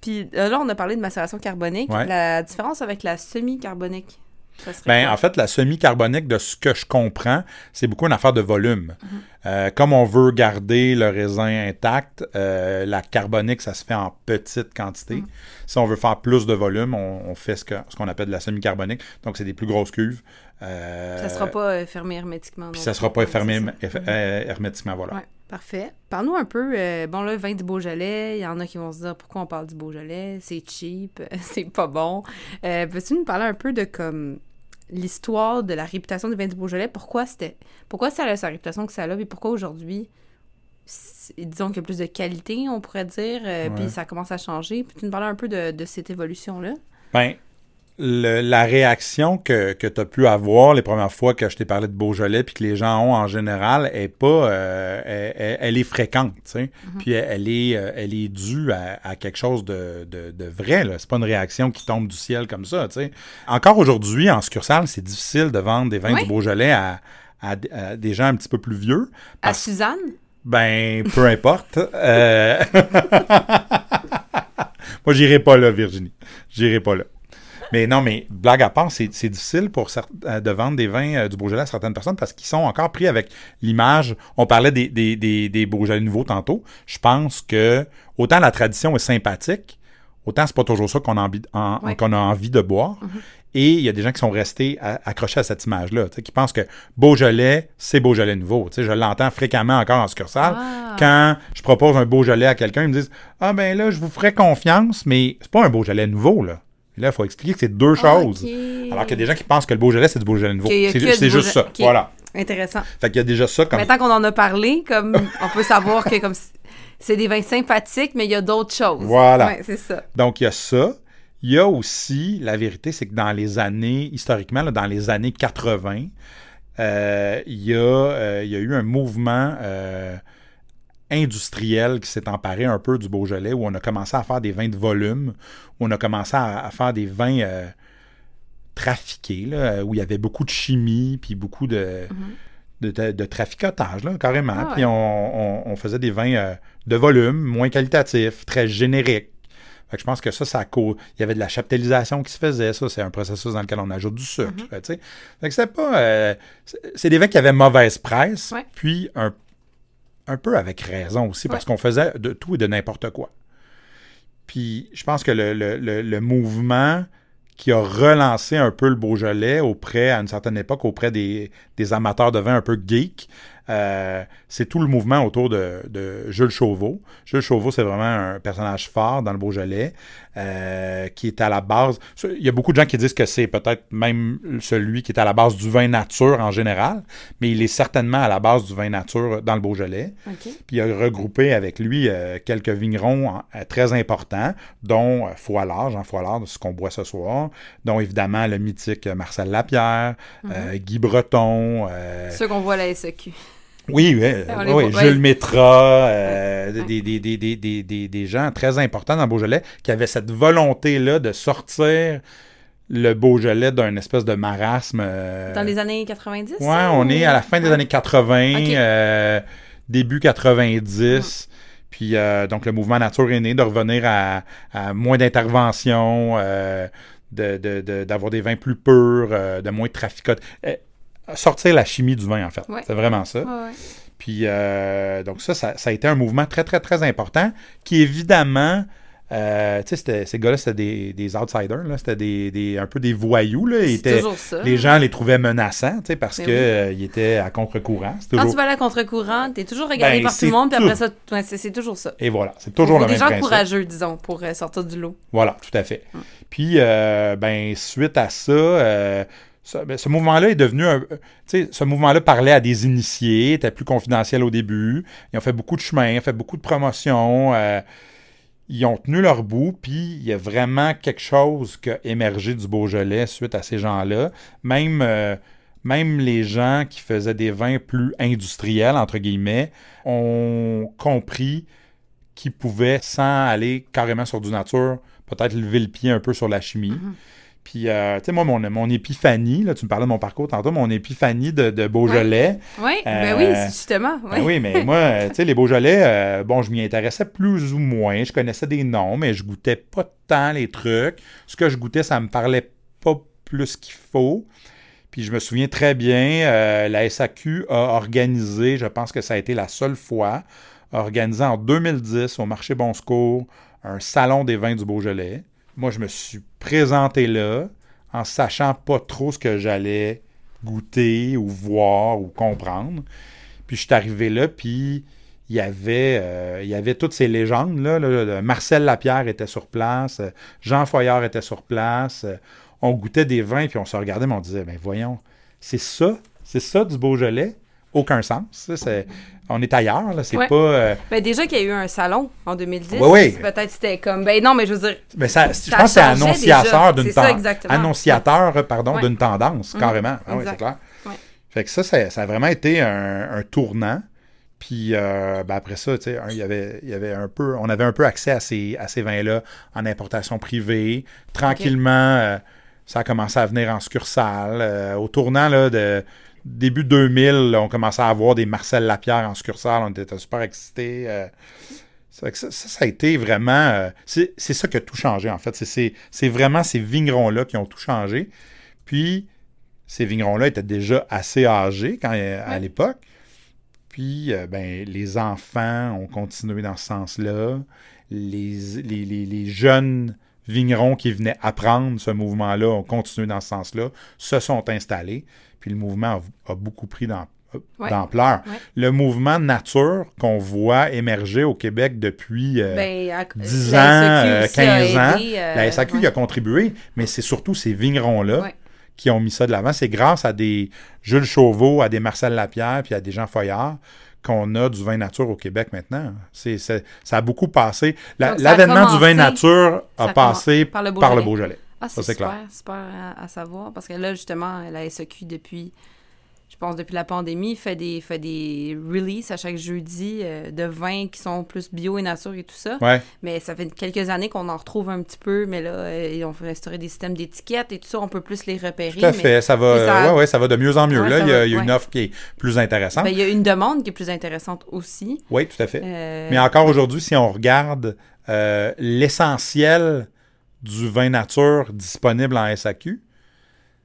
Puis euh, là, on a parlé de macération carbonique. Ouais. La différence avec la semi-carbonique, quoi? en fait, la semi-carbonique, de ce que je comprends, c'est beaucoup une affaire de volume. Mhm. Euh, comme on veut garder le raisin intact, euh, la carbonique, ça se fait en petite quantité. Mhm. Si on veut faire plus de volume, on, on fait ce qu'on appelle de la semi-carbonique. Donc, c'est des plus grosses cuves. Euh, Ça sera pas euh, fermé hermétiquement. Puis ça plus. sera pas fermé her- euh, hermétiquement, voilà. Ouais, parfait. Parle-nous un peu, euh, bon là, vin du Beaujolais, il y en a qui vont se dire pourquoi on parle du Beaujolais, c'est cheap, c'est pas bon. Euh, Peux-tu nous parler un peu de comme l'histoire de la réputation du vin du Beaujolais, pourquoi c'était pourquoi ça a sa réputation que ça a, et pourquoi aujourd'hui, disons qu'il y a plus de qualité, on pourrait dire, Ouais. puis ça commence à changer. Peux-tu nous parler un peu de, de cette évolution-là? Ben, le- la réaction que, que tu as pu avoir les premières fois que je t'ai parlé de Beaujolais, puis que les gens ont en général, est pas, euh, elle, est fréquente, tu sais. Puis elle, elle est, euh, elle est due à, à quelque chose de, de, de vrai. Là. C'est pas une réaction qui tombe du ciel comme ça, tu sais. Encore aujourd'hui, en succursale, c'est difficile de vendre des vins Oui. du Beaujolais à, à- à des gens un petit peu plus vieux. À Suzanne? ben, peu importe. Euh, Moi, j'irai pas là, Virginie. J'irai pas là. Mais non, mais blague à part, c'est c'est difficile pour euh, de vendre des vins euh, du Beaujolais à certaines personnes parce qu'ils sont encore pris avec l'image. On parlait des, des, des, des Beaujolais nouveaux tantôt. Je pense que autant la tradition est sympathique, autant c'est pas toujours ça qu'on a envie, en- Ouais. a envie de boire. Et il y a des gens qui sont restés à- accrochés à cette image-là, qui pensent que Beaujolais, c'est Beaujolais nouveau. Je l'entends fréquemment encore en succursale. Ah. Quand je propose un Beaujolais à quelqu'un, ils me disent Ah ben là, je vous ferai confiance, mais c'est pas un Beaujolais nouveau, là. Et là, il faut expliquer que c'est deux choses. Alors qu'il y a des gens qui pensent que le Beaujolais, c'est du Beaujolais nouveau. C'est juste ça. Voilà. Intéressant. Fait qu'il y a déjà ça comme. Maintenant qu'on en a parlé, comme on peut savoir que comme c'est des vins sympathiques, mais il y a d'autres choses. Voilà. Ouais, c'est ça. Donc, il y a ça. Il y a aussi, la vérité, c'est que dans les années, historiquement, là, dans les années 80, euh, il, y a, euh, il y a eu un mouvement euh, industriel qui s'est emparé un peu du Beaujolais, où on a commencé à faire des vins de volume, où on a commencé à, à faire des vins euh, trafiqués, là, où il y avait beaucoup de chimie, puis beaucoup de, de, de- de traficotage, là, carrément. Ah ouais. Puis on, on- on faisait des vins euh, de volume, moins qualitatifs, très génériques. Fait que je pense que ça, ça cause. Il y avait de la chaptalisation qui se faisait. Ça, c'est un processus dans lequel on ajoute du sucre. Mm-hmm. fait, que c'est pas. euh, c'est- c'est des vins qui avaient mauvaise presse, Ouais. puis un, un peu avec raison aussi, parce qu'on faisait de tout et de n'importe quoi. Puis je pense que le, le- le- le mouvement qui a relancé un peu le Beaujolais auprès, à une certaine époque, auprès des, des amateurs de vin un peu geeks. Euh, c'est tout le mouvement autour de, de, Jules Chauveau. Jules Chauveau, c'est vraiment un personnage fort dans le Beaujolais euh, qui est à la base. Il y a beaucoup de gens qui disent que c'est peut-être même celui qui est à la base du vin nature en général, mais il est certainement à la base du vin nature dans le Beaujolais. Puis il a regroupé avec lui euh, quelques vignerons très importants, dont Foilard, Jean Foilard, ce qu'on boit ce soir, dont évidemment le mythique Marcel Lapierre, mm-hmm. Guy Breton. Ceux qu'on voit à la SEQ. Oui, oui, Jules Métra, euh, des, des, des, des, gens très importants dans Beaujolais qui avaient cette volonté-là de sortir le Beaujolais d'un espèce de marasme. Euh, dans les années 90? Oui, on est à la fin des années 80, euh, début 90. Puis donc le mouvement nature est né de revenir à, moins d'intervention, d'avoir des vins plus purs, de moins de traficote sortir la chimie du vin, en fait. C'est vraiment ça. Puis, euh, donc ça, ça, a été un mouvement très, très, très important qui, évidemment, euh, tu sais, ces gars-là, c'était des, des, outsiders, c'était des, des, un peu des voyous. Là. toujours ça. Les gens les trouvaient menaçants, tu sais, parce qu'ils euh, étaient à contre-courant. Quand tu vas à contre-courant, tu es toujours regardé ben, par tout le monde, puis après ça, c'est toujours ça. Et voilà, c'est toujours le même des gens courageux, disons, pour sortir du lot. Voilà, tout à fait. Puis, ben, suite à ça ben, ce mouvement-là est devenu un. Ce mouvement-là parlait à des initiés, était plus confidentiel au début. Ils ont fait beaucoup de chemin, ils ont fait beaucoup de promotions. Euh, ils ont tenu leur bout, puis il y a vraiment quelque chose qui a émergé du Beaujolais suite à ces gens-là. Même, euh, même les gens qui faisaient des vins plus industriels, entre guillemets, ont compris qu'ils pouvaient, sans aller carrément sur du nature, peut-être lever le pied un peu sur la chimie. Mm-hmm. Puis, euh, tu sais, moi, mon, mon, épiphanie, là, tu me parlais de mon parcours tantôt, mon épiphanie de, Beaujolais. Oui, ben oui, euh, justement. Ben oui, mais moi, tu sais, les Beaujolais, euh, bon, je m'y intéressais plus ou moins. Je connaissais des noms, mais je goûtais pas tant les trucs. Ce que je goûtais, ça me parlait pas plus qu'il faut. Puis je me souviens très bien, la SAQ a organisé, je pense que ça a été la seule fois, organisé en 2010 au marché Bon Secours, un salon des vins du Beaujolais. Moi, je me suis présenté là en sachant pas trop ce que j'allais goûter ou voir ou comprendre. Puis je suis arrivé là, puis il y avait, euh, il y avait toutes ces légendes. Là, Marcel Lapierre était sur place, Jean Foyard était sur place. on goûtait des vins, puis on se regardait, mais on disait, ben voyons, c'est ça, c'est ça du Beaujolais? Aucun sens. on est ailleurs, là. C'est pas. Euh, ben, déjà qu'il y a eu un salon en 2010. Oui, Peut-être c'était comme. Ben non, mais je veux dire. Ben, ça, je pense que c'est annonciateur d'une tendance. Annonciateur, pardon, d'une tendance, mmh. carrément. Ah, oui, c'est clair. Fait que ça, ça, a vraiment été un, tournant. Puis euh, ben après ça, tu sais, il y avait, y avait un peu, on avait un peu accès à ces, à ces vins-là en importation privée. Tranquillement, euh, ça a commencé à venir en succursale. au tournant là, de début 2000, on commençait à avoir des Marcel Lapierre en succursale. On était super excités. Euh. ça, ça, a été vraiment. Euh, c'est ça qui a tout changé, en fait. C'est vraiment ces vignerons-là qui ont tout changé. Puis, ces vignerons-là étaient déjà assez âgés quand, à l'époque. Puis, euh, ben, les enfants ont continué dans ce sens-là. Les, les, les, jeunes vignerons qui venaient apprendre ce mouvement-là ont continué dans ce sens-là, se sont installés puis le mouvement a, beaucoup pris d'ampleur. Le mouvement nature qu'on voit émerger au Québec depuis 10 euh, ben, ans, 15 euh, ans, euh, la SAQ y a contribué, mais c'est surtout ces vignerons-là qui ont mis ça de l'avant. C'est grâce à des Jules Chauveau, à des Marcel Lapierre, puis à des Jean Foyard qu'on a du vin nature au Québec maintenant. C'est, ça a beaucoup passé. l'avènement du vin nature a passé par le Beaujolais. Ah, c'est super, super à, savoir. Parce que là, justement, la SEQ, depuis, je pense, depuis la pandémie, fait des, fait des releases à chaque jeudi euh, de vins qui sont plus bio et nature et tout ça. Mais ça fait quelques années qu'on en retrouve un petit peu, mais là, euh, ils ont instauré des systèmes d'étiquettes et tout ça, on peut plus les repérer. Tout à fait, ça va, ça... Ouais, ça va de mieux en mieux. là, il y a, une offre qui est plus intéressante. Ben, il y a une demande qui est plus intéressante aussi. Oui, tout à fait. Euh, mais encore aujourd'hui, si on regarde l'essentiel du vin nature disponible en SAQ,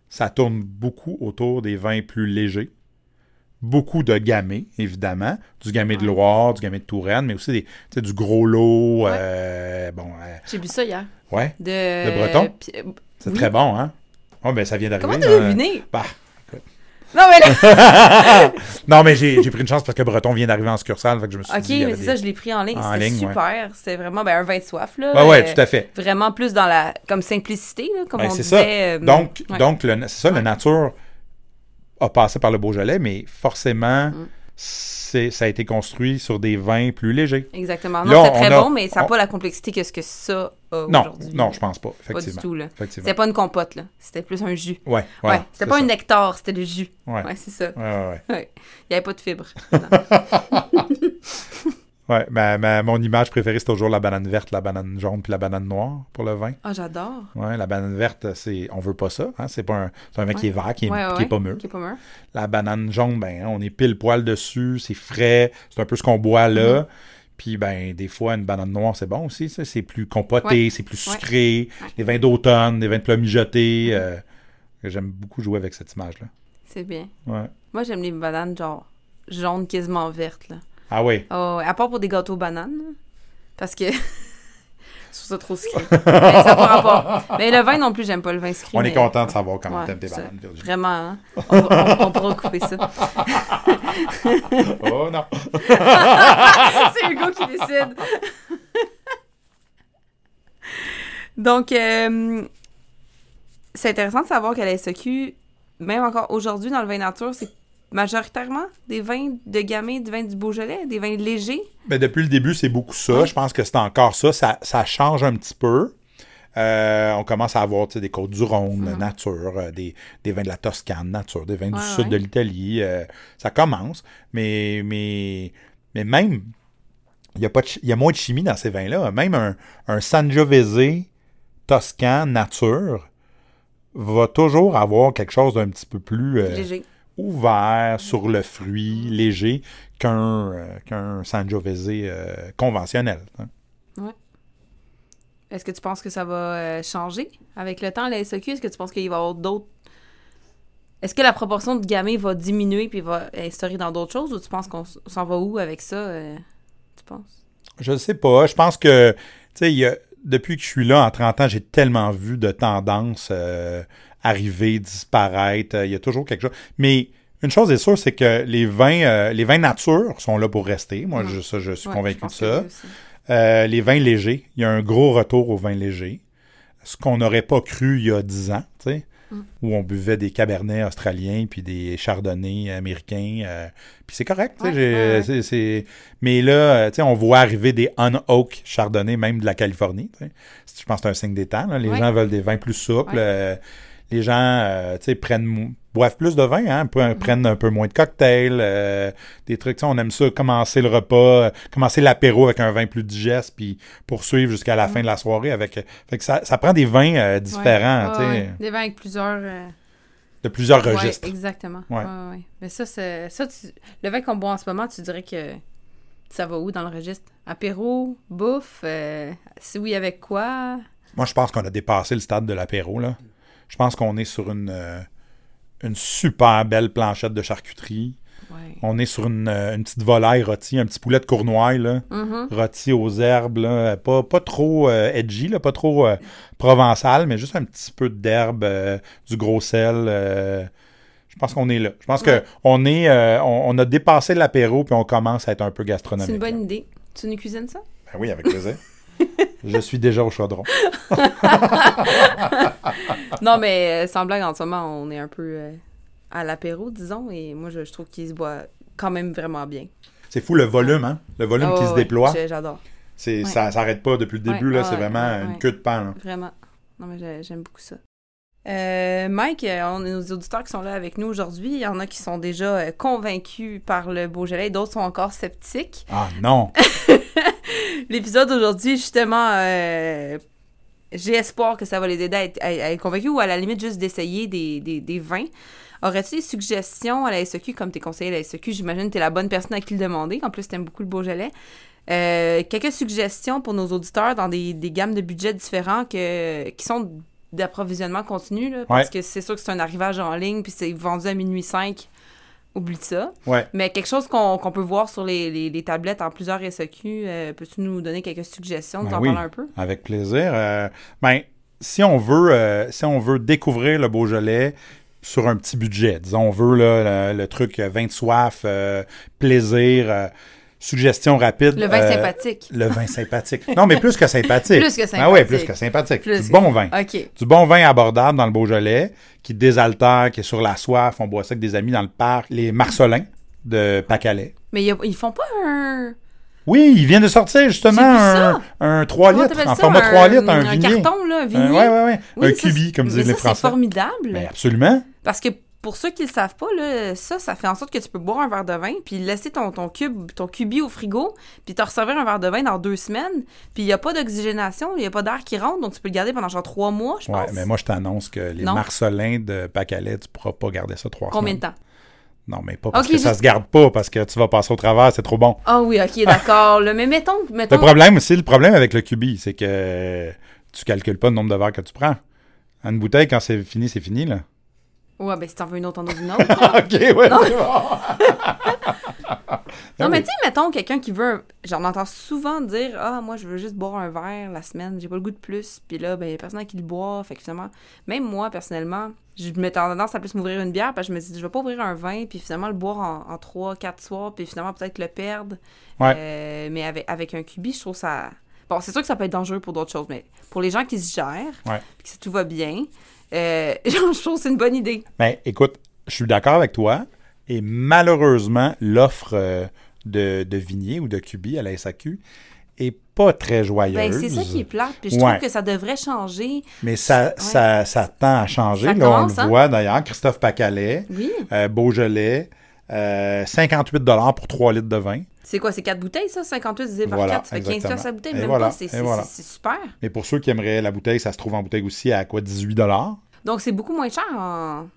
ça tourne beaucoup autour des vins plus légers. Beaucoup de gamay, évidemment. Du gamay de Loire, du gamay de Touraine, mais aussi des, du gros lot. Euh, bon, euh, J'ai bu ça hier. Ouais. De, Breton? C'est Oui. très bon, hein? Oh, ben ça vient d'arriver. Comment t'as deviné? Bah. Non, mais là... non, mais j'ai pris une chance parce que Breton vient d'arriver en succursale, fait que je me suis OK, dit... mais c'est des- ça, je l'ai pris en ligne. C'était ligne, ouais. super. C'était vraiment ben, un vin de soif, là. Ouais, ouais, Euh, tout à fait. Vraiment plus dans la comme simplicité, là, comme Ben, on c'est disait. ça. euh, Donc, ouais. donc le, c'est ça, Ouais. la nature a passé par le Beaujolais, mais forcément, Mm. C'est, ça a été construit sur des vins plus légers. Exactement. Non, on très a- bon, mais ça n'a on- pas la complexité que ce que ça a Non, aujourd'hui. non, je pense pas, Pas du effectivement. tout, là. effectivement. C'était pas une compote, là. C'était plus un jus. Ouais, Ouais, ouais, c'était c'est pas ça. un nectar, c'était le jus. Ouais, Ouais, c'est ça. ouais, ouais. Ouais. Il n'y avait pas de fibres. Ouais, ma, ma- mon image préférée, c'est toujours la banane verte, la banane jaune puis la banane noire pour le vin. Ah, j'adore. Ouais, la banane verte, c'est on veut pas ça. Hein? C'est pas un, c'est un vin qui est vert, qui est, Ouais, ouais, qui est pas mûr. Qui est pas mûr. La banane jaune, ben, on est pile poil dessus, c'est frais, c'est un peu ce qu'on boit là. Mm-hmm. Puis, ben, des fois, une banane noire, c'est bon aussi. ça. C'est plus compoté, c'est plus sucré. Les vins d'automne, les vins de plat mijotés. Mm-hmm. euh, J'aime beaucoup jouer avec cette image-là. C'est bien. Ouais. Moi, j'aime les bananes, genre, jaunes quasiment vertes, là. Ah oui. Ah ouais, à part pour des gâteaux bananes, parce que... Je trouve ça trop sucré. Mais ça pas rapport. Mais le vin non plus, j'aime pas le vin sucré. On est content de savoir comment Ouais, t'aimes tes bananes, Virginie. Vraiment, hein? on, on- on pourra couper ça. Oh non! C'est Hugo qui décide. Donc, euh, c'est intéressant de savoir que la SEQ, même encore aujourd'hui dans le vin nature, c'est majoritairement des vins de gamay, du vin du Beaujolais, des vins légers. Ben, depuis le début, c'est beaucoup ça. Ouais. Je pense que c'est encore ça. Ça, ça change un petit peu. Euh, on commence à avoir des côtes du Rhône, Mhm. nature, euh, des, des vins de la Toscane, nature, des vins du Ouais, sud de l'Italie. euh, ça commence. Mais, mais, mais même, il y, a pas de y a moins de chimie dans ces vins-là. Même un, un Sangiovese toscan nature va toujours avoir quelque chose d'un petit peu plus Légers. Ouvert sur le fruit, léger, qu'un euh, qu'un Sangiovese euh, conventionnel. hein. Est-ce que tu penses que ça va euh, changer avec le temps, la SEQ? Est-ce que tu penses qu'il va y avoir d'autres... Est-ce que la proportion de gamay va diminuer puis va instaurer dans d'autres choses ou tu penses qu'on s'en va où avec ça? euh, tu penses? Je ne sais pas. Je pense que, tu sais, depuis que je suis là, en 30 ans, j'ai tellement vu de tendances arriver, disparaître. Euh, Il y a toujours quelque chose. Mais une chose est sûre, c'est que les vins, euh, les vins nature sont là pour rester. Moi, je, ça, je suis Ouais, convaincu de ça. Euh, les vins légers, il y a un gros retour aux vins légers. Ce qu'on n'aurait pas cru il y a 10 ans, tu sais, Mm. où on buvait des cabernets australiens puis des chardonnays américains. euh, puis c'est correct, tu sais, Ouais, c'est- Mais là, tu sais, on voit arriver des on-oak chardonnays, même de la Californie. tu sais. Je pense que c'est un signe des temps. là. Les gens veulent des vins plus souples. Les gens, euh, prennent, boivent plus de vin, hein, pre- prennent un peu moins de cocktails, euh, des trucs. On aime ça, commencer le repas, euh, commencer l'apéro avec un vin plus digeste, puis poursuivre jusqu'à la fin de la soirée avec. Fait que ça, ça prend des vins euh, différents, Ouais, tu sais, ouais, ouais. Des vins avec plusieurs... de plusieurs registres. exactement. Mais ça, c'est... Ça, tu- le vin qu'on boit en ce moment, tu dirais que ça va où dans le registre? Apéro, bouffe, si oui, avec quoi? Moi, je pense qu'on a dépassé le stade de l'apéro. là. Je pense qu'on est sur une, euh, une super belle planchette de charcuterie. Ouais. On est sur une, euh, une petite volaille rôtie, un petit poulet de cournoye, là, Mhm. rôti aux herbes, là, pas, pas trop euh, edgy, là, pas trop euh, provençal, mais juste un petit peu d'herbe, euh, du gros sel. je pense qu'on est là. Je pense Ouais. que on est, on, on a dépassé l'apéro puis on commence à être un peu gastronomique. C'est une bonne là. idée. Tu nous cuisines ça? Ben oui, avec plaisir. Je suis déjà au chaudron. non, mais euh, sans blague, en ce moment, on est un peu euh, à l'apéro, disons, et moi, je, je trouve qu'il se boit quand même vraiment bien. C'est fou le volume, hein? Le volume Ah, qui se déploie. J'adore. Ouais. Ça s'arrête pas depuis le début, Ouais, là. ah, c'est ouais, vraiment une queue de pan, là. Vraiment. Non, mais j'ai- j'aime beaucoup ça. Euh, Mike, on a nos auditeurs qui sont là avec nous aujourd'hui. Il y en a qui sont déjà convaincus par le Beaujolais, d'autres sont encore sceptiques. Ah non! L'épisode d'aujourd'hui, justement, euh, j'ai espoir que ça va les aider à être, à- à être convaincus ou à la limite juste d'essayer des, des, des vins. Aurais-tu des suggestions à la SEQ, comme tu es conseiller à la SEQ, j'imagine que tu es la bonne personne à qui le demander. En plus, tu aimes beaucoup le Beaujolais. Euh, quelques suggestions pour nos auditeurs dans des, des gammes de budgets différents que, qui sont d'approvisionnement continu, là, parce que c'est sûr que c'est un arrivage en ligne, puis c'est vendu à minuit 5. Oublie ça. Ouais. Mais quelque chose qu'on peut voir sur les, les- les tablettes en plusieurs SEQ, euh, peux-tu nous donner quelques suggestions, nous Ben en oui. parler un peu? Avec plaisir. Euh, ben, si on veut, euh, si on veut découvrir le Beaujolais sur un petit budget, disons, on veut là, le, le truc euh, vin de soif, euh, plaisir, euh, suggestion rapide. Le vin euh, sympathique. Le vin sympathique. Non, mais plus que sympathique. Plus que Ah oui, sympathique. plus que sympathique. Plus du que- bon vin. OK. Du bon vin abordable dans le Beaujolais, qui désaltère, qui est sur la soif. On boit ça avec des amis dans le parc. Les Marcelins de Pacalais. Mais y a- ils font pas un. Oui, ils viennent de sortir justement un, un 3 Comment litres, en format 3 litres, un, un Vignier. carton, là, un ouais, ouais, ouais. Oui, un ça, cubi, comme mais disent les ça, Français. C'est formidable. Ben, absolument. Parce que pour ceux qui le savent pas, là, ça, ça fait en sorte que tu peux boire un verre de vin, puis laisser ton, ton cube, ton cubi au frigo, puis te resservir un verre de vin dans deux semaines, puis il n'y a pas d'oxygénation, il n'y a pas d'air qui rentre, donc tu peux le garder pendant genre trois mois, je Ouais, pense. mais moi, je t'annonce que les Non. Marcelins de Pacalais, tu pourras pas garder ça trois Combien de semaines. temps? Non, mais pas parce que ça juste- se garde pas, parce que tu vas passer au travers, c'est trop bon. Ah oui, ok, d'accord. mais mettons, mettons Le problème aussi, le problème avec le cubi, c'est que tu calcules pas le nombre de verres que tu prends. Une bouteille, quand c'est fini, c'est fini, là. Ouais, ben si t'en veux une autre, t'en as une autre. OK, ouais, c'est bon. non, Ah mais tu sais, mettons quelqu'un qui veut. J'en entends souvent dire Ah, moi, je veux juste boire un verre la semaine, j'ai pas le goût de plus. Puis là, ben, il y a personne qui le boit. Fait que finalement, même moi, personnellement, je me tendance à plus m'ouvrir une bière parce que je me dis Je vais pas ouvrir un vin, puis finalement le boire en, en 3, 4 soirs, puis finalement peut-être le perdre. Ouais. Euh, mais avec, avec un cubi, je trouve ça. Bon, c'est sûr que ça peut être dangereux pour d'autres choses, mais pour les gens qui se gèrent, Ouais. puis que tout va bien, euh, je trouve que c'est une bonne idée. Ben, écoute, je suis d'accord avec toi. Et malheureusement, l'offre euh, de, de Vignier ou de Cubi à la SAQ est pas très joyeuse. Ben, c'est ça qui est plate. Puis je Ouais. trouve que ça devrait changer. Mais ça, ça, ça tend à changer. Ça Là, on le hein? voit d'ailleurs. Christophe Pacalais, Oui. euh, Beaujolais, euh, 58 pour 3 litres de vin. C'est quoi, c'est 4 bouteilles, ça? 58 divisé par Voilà, 4, ça fait 15 exactement. piastres la bouteille? Et Même voilà, pas, c'est voilà. super. Mais pour ceux qui aimeraient la bouteille, ça se trouve en bouteille aussi à quoi 18 Donc, c'est beaucoup moins cher en...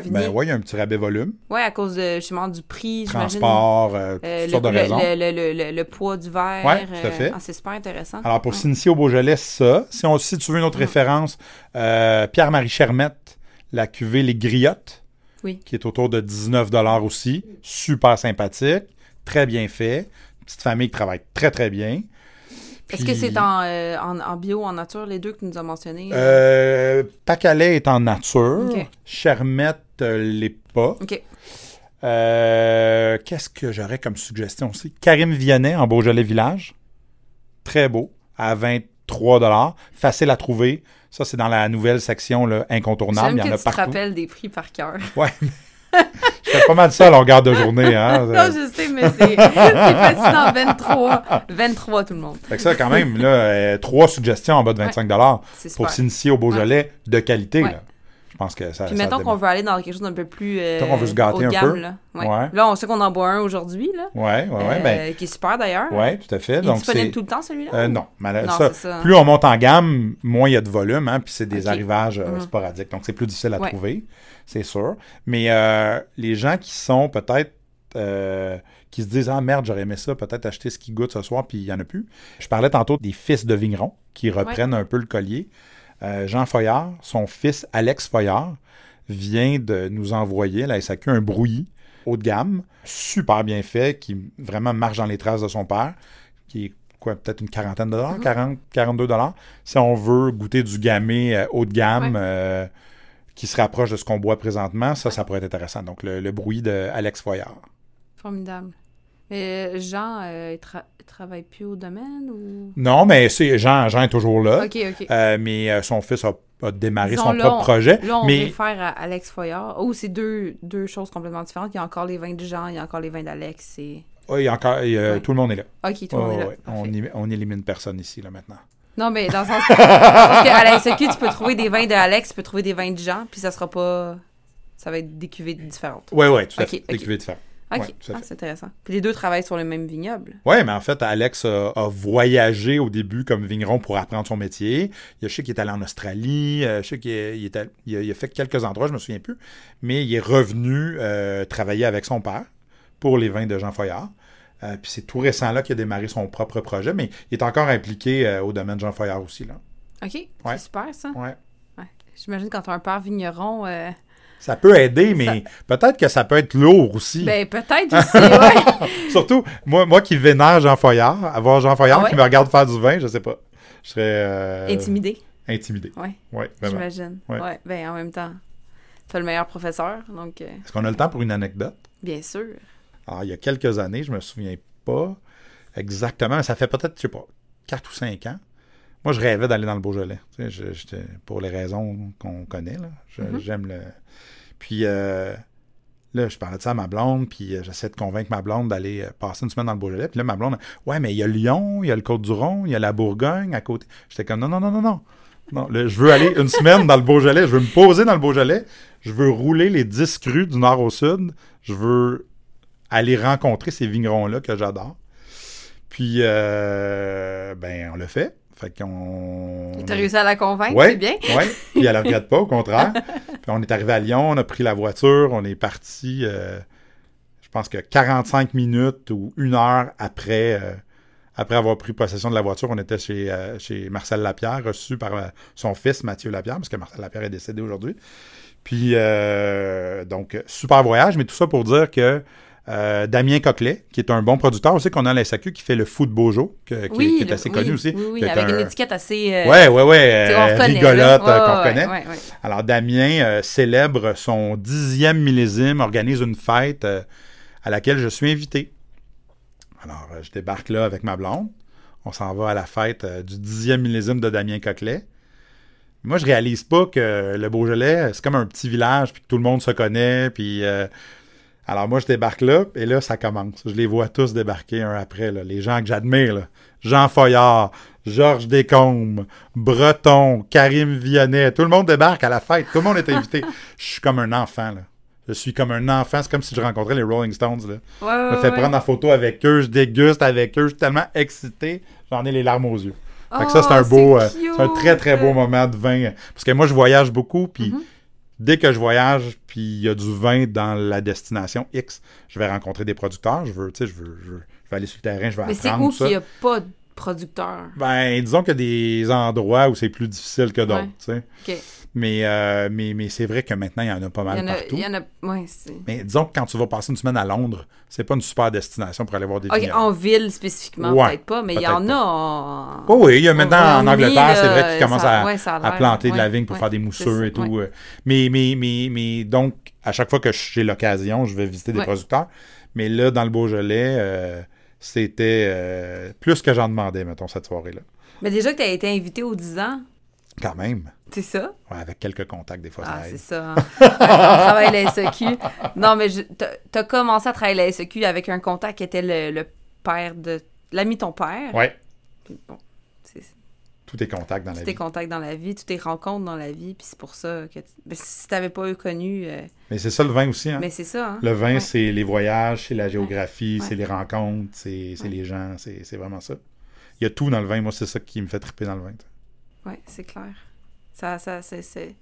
Vignier. ben ouais, il y a un petit rabais volume. Ouais, à cause de, justement, du prix. Transport, euh, toutes Euh, le, sortes de le- raisons. le- le- poids du verre. Ouais, tout à fait. ah, c'est super intéressant. Alors, pour Ouais. s'initier au Beaujolais, ça. Si, on, si tu veux une autre référence, euh, Pierre-Marie Chermette, la cuvée Les Griottes, Oui. qui est autour de 19 aussi. Super sympathique, très bien fait. Petite famille qui travaille très, très bien. Est-ce que c'est en, euh, en, en bio, en nature, les deux que tu nous as mentionnés? Euh, Pacalais est en nature. Ok. Chermette euh, l'est pas. Euh, Qu'est-ce que j'aurais comme suggestion aussi? Karim Vianney en Beaujolais Village. Très beau. À 23 Facile à trouver. Ça, c'est dans la nouvelle section là, incontournable. Il y en que a tu te rappelles des prix par cœur. Ouais. Fais pas mal ça à longueur de journée. Hein? non, je sais, mais c'est c'est fascinant. 23. 23, tout le monde. Fait que ça, quand même, là, euh, trois suggestions en bas de 25 C'est super. pour s'initier au Beaujolais de qualité. Ouais. Là. Je pense que ça. Puis mettons qu'on veut aller dans quelque chose d'un peu plus euh, qu'on veut se gâter un gamme, peu. Là. Ouais. Ouais. là, on sait qu'on en boit un aujourd'hui, là. Ouais, ouais, ouais. euh, ben, qui est super d'ailleurs. ouais, tout à fait. Il est Donc, disponible c'est. tout le temps, celui-là? Euh, non, Non, ça, plus on monte en gamme, moins il y a de volume, hein, puis c'est des arrivages euh, Mhm. sporadiques. Donc, c'est plus difficile à trouver, c'est sûr. Mais euh, les gens qui sont peut-être, euh, qui se disent Ah merde, j'aurais aimé ça, peut-être acheter ce qui goûte ce soir, puis il n'y en a plus. Je parlais tantôt des fils de vignerons qui reprennent un peu le collier. Euh, Jean Foyard, son fils Alex Foyard, vient de nous envoyer la SAQ un brouillis haut de gamme, super bien fait, qui vraiment marche dans les traces de son père, qui est quoi, peut-être une quarantaine de dollars, Mhm. 40, 42 dollars. Si on veut goûter du gamay euh, haut de gamme, Ouais. euh, qui se rapproche de ce qu'on boit présentement, ça, ça pourrait être intéressant. Donc, le, le brouillis de Alex Foyard. Formidable. Mais Jean, euh, il, tra- il travaille plus au domaine ou? Non, mais c'est Jean, Jean est toujours là. Ok, ok. Euh, mais euh, son fils a, a démarré Disons, son là, propre on- projet. Là, on mais réfère à Alex Foyard. Oh, c'est deux, deux choses complètement différentes. Il y a encore les vins de Jean, il y a encore les vins d'Alex. C'est... ouais, il y a encore, il y a- Ouais. tout le monde est là. Ok, tout le monde est là. ouais, on, élimine personne ici, là, maintenant. Non, mais dans le sens. parce qu'à la tu peux trouver des vins de Alex, tu peux trouver des vins de Jean, puis ça sera pas. Ça va être des cuvées différentes. Oui, oui, tout à fait. Des cuvées différentes. Ok, Ouais, Ah, c'est intéressant. Puis les deux travaillent sur le même vignoble. Oui, mais en fait, Alex a, a voyagé au début comme vigneron pour apprendre son métier. Il, je sais qu'il est allé en Australie, euh, je sais qu'il est- il est allé- il a, il a fait quelques endroits, je me souviens plus, mais il est revenu euh, travailler avec son père pour les vins de Jean Foyard. Euh, puis c'est tout récent là qu'il a démarré son propre projet, mais il est encore impliqué euh, au domaine de Jean Foyard aussi. Là. Ok, Ouais. c'est super ça. Ouais. Ouais. J'imagine quand tu as un père vigneron. Ça peut aider, mais peut-être que ça peut être lourd aussi. Ben, peut-être aussi, ouais. Surtout, moi, moi qui vénère Jean Foyard, avoir Jean Foyard Ah ouais? qui me regarde faire du vin, je sais pas. Je serais. euh, Intimidé. intimidé. Oui, Ouais, j'imagine. Ouais. Ouais. ben en même temps, t'as le meilleur professeur, donc euh, Est-ce qu'on a le temps pour une anecdote? bien sûr. Alors, il y a quelques années, je me souviens pas exactement, mais ça fait peut-être, je sais pas, 4 ou 5 ans. Moi, je rêvais d'aller dans le Beaujolais. Tu sais, je- pour les raisons qu'on connaît, Mhm. J'aime le. Puis euh, là, je parlais de ça à ma blonde, puis euh, j'essaie de convaincre ma blonde d'aller euh, passer une semaine dans le Beaujolais. Puis là, ma blonde, ouais, mais il y a Lyon, il y a le Côte-du-Rhône, il y a la Bourgogne à côté. J'étais comme, non, non, non, non, non. Non, là, je veux aller une semaine dans le Beaujolais. Je veux me poser dans le Beaujolais. Je veux rouler les 10 crues du nord au sud. Je veux aller rencontrer ces vignerons-là que j'adore. Puis, euh, ben, on l'a fait. Fait qu'on. T'as réussi à la convaincre, Ouais, c'est bien. ouais. Puis elle ne regrette pas, au contraire. Puis on est arrivé à Lyon, on a pris la voiture, on est parti, euh, je pense que 45 minutes ou une heure après, euh, après avoir pris possession de la voiture, on était chez, euh, chez Marcel Lapierre, reçu par son fils Mathieu Lapierre, parce que Marcel Lapierre est décédé aujourd'hui. Puis, donc, super voyage, mais tout ça pour dire que euh, Damien Coquelet, qui est un bon producteur aussi qu'on a à la SAQ, qui fait le food Bojo, que- qui, qui est le- assez oui, connu aussi. Oui, avec un- une étiquette assez. euh, Ouais, ouais, ouais, euh, rigolote qu'on Ouais, connaît. ouais. Alors, Damien célèbre son dixième millésime, organise une fête à laquelle je suis invité. Alors, je débarque là avec ma blonde. On s'en va à la fête du dixième millésime de Damien Coquelet. Moi, je réalise pas que le Beaujolais, c'est comme un petit village, puis que tout le monde se connaît, puis... euh, alors moi, je débarque là, et là, ça commence. Je les vois tous débarquer un après, là, les gens que j'admire. Jean Foyard, Georges Descombes, Breton, Karim Vionnet, tout le monde débarque à la fête. Tout le monde est invité. Je suis comme un enfant, là. Je suis comme un enfant. C'est comme si je rencontrais les Rolling Stones, là. Ouais, Je me fais ouais. prendre en photo avec eux, je déguste avec eux, je suis tellement excité, j'en ai les larmes aux yeux. Fait que ça, c'est un Oh, beau, euh, c'est un très très beau moment de vin. Parce que moi, je voyage beaucoup, puis Mhm. Dès que je voyage, puis il y a du vin dans la destination X, je vais rencontrer des producteurs, je veux, tu sais, je veux, je veux, je vais aller sur le terrain, je vais Mais c'est apprendre où ça. qu'il n'y a pas de producteur? Ben, disons qu'il y a des endroits où c'est plus difficile que d'autres, Ouais. Mais, euh, mais, mais c'est vrai que maintenant, il y en a pas Il mal y en a. partout. Il y en a. Ouais. Mais disons que quand tu vas passer une semaine à Londres, c'est pas une super destination pour aller voir des Ok, vignerons. en ville spécifiquement, Ouais, peut-être pas, mais il y en pas. a en. Oh oui, il y a maintenant en Angleterre, c'est vrai là, qu'ils commencent à, planter de la vigne pour faire des mousseux et tout. euh. Mais, mais, mais, mais donc, à chaque fois que j'ai l'occasion, je vais visiter des producteurs. Mais là, dans le Beaujolais, euh, c'était euh, plus que j'en demandais, mettons, cette soirée-là. Mais déjà que tu as été invité aux 10 ans, Quand même. c'est ça? Ouais, avec quelques contacts, des fois, Ah, c'est ça. hein. On travaille à la SEQ. Non, mais je- t'as- t'as commencé à travailler à la SEQ avec un contact qui était le, le père de. L'ami de ton père. Ouais, Puis bon, c'est tout est contact dans la tous tes vie. contacts dans la vie, toutes tes rencontres dans la vie, puis c'est pour ça que. tu- ben, si t'avais pas eu connu. euh, Mais c'est ça le vin aussi. Hein? Mais c'est ça, hein? Le vin, Ouais. c'est les voyages, c'est la géographie, Ouais. c'est les rencontres, c'est Ouais. les gens, c'est vraiment ça. Il y a tout dans le vin. Moi, c'est ça qui me fait triper dans le vin. tu. Oui, c'est clair. Ça, ça, c'est,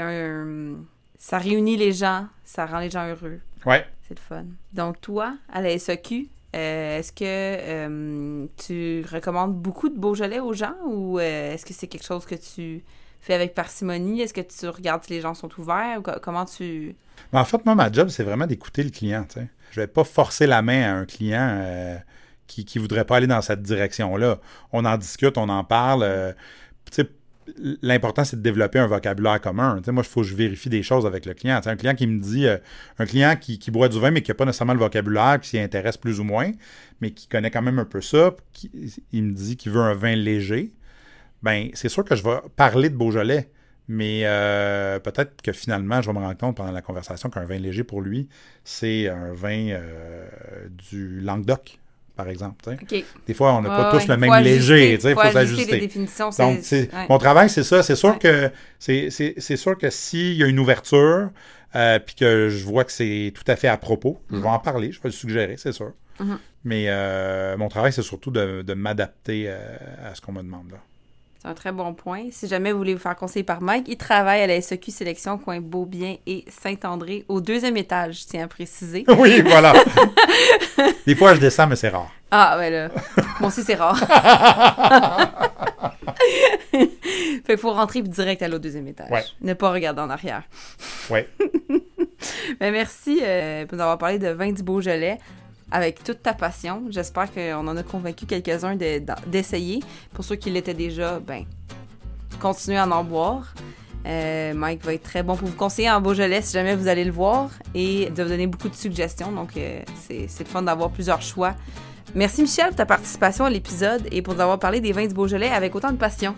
un, ça réunit les gens, ça rend les gens heureux. Ouais. C'est le fun. Donc, toi, à la SAQ, euh, est-ce que euh, tu recommandes beaucoup de Beaujolais aux gens ou euh, est-ce que c'est quelque chose que tu fais avec parcimonie? Est-ce que tu regardes si les gens sont ouverts? Ou co- comment tu... Mais en fait, moi, ma job, c'est vraiment d'écouter le client. Je vais pas forcer la main à un client qui ne voudrait pas aller dans cette direction-là. On en discute, on en parle. L'important, c'est de développer un vocabulaire commun. Moi, il faut que je vérifie des choses avec le client. Un client qui me dit, euh, un client qui, boit du vin, mais qui n'a pas nécessairement le vocabulaire, qui s'y intéresse plus ou moins, mais qui connaît quand même un peu ça, il me dit qu'il veut un vin léger, ben c'est sûr que je vais parler de Beaujolais. Mais euh, peut-être que finalement, je vais me rendre compte pendant la conversation qu'un vin léger pour lui, c'est un vin euh, du Languedoc, par exemple. Des fois, on n'a pas Ouais, tous le même faut léger, il faut ajuster les s'ajuster. définitions. Donc, ouais. mon travail, c'est ça. C'est sûr Ouais. que c'est c'est- c'est sûr que s'il y a une ouverture, euh, puis que je vois que c'est tout à fait à propos, je vais en parler, je vais le suggérer, c'est sûr. Mhm. Mais euh, mon travail, c'est surtout de, de m'adapter euh, à ce qu'on me demande. Là. C'est un très bon point. Si jamais vous voulez vous faire conseiller par Mike, il travaille à la SEQ Sélection, coin Beaubien et Saint-André, au deuxième étage, je tiens à préciser. oui, voilà. Des fois, je descends, mais c'est rare. Ah, ouais, là. Moi aussi, c'est rare. fait qu'il faut rentrer direct aller au deuxième étage. Ouais. Ne pas regarder en arrière. Ouais. Ben, merci euh, pour nous avoir parlé de vin du Beaujolais avec toute ta passion. J'espère qu'on en a convaincu quelques-uns d'essayer. Pour ceux qui l'étaient déjà, ben, continuer à en boire. Euh, Mike va être très bon pour vous conseiller en Beaujolais si jamais vous allez le voir et de vous donner beaucoup de suggestions. Donc, euh, c'est le fun d'avoir plusieurs choix. Merci Michel pour ta participation à l'épisode et pour nous avoir parlé des vins du Beaujolais avec autant de passion.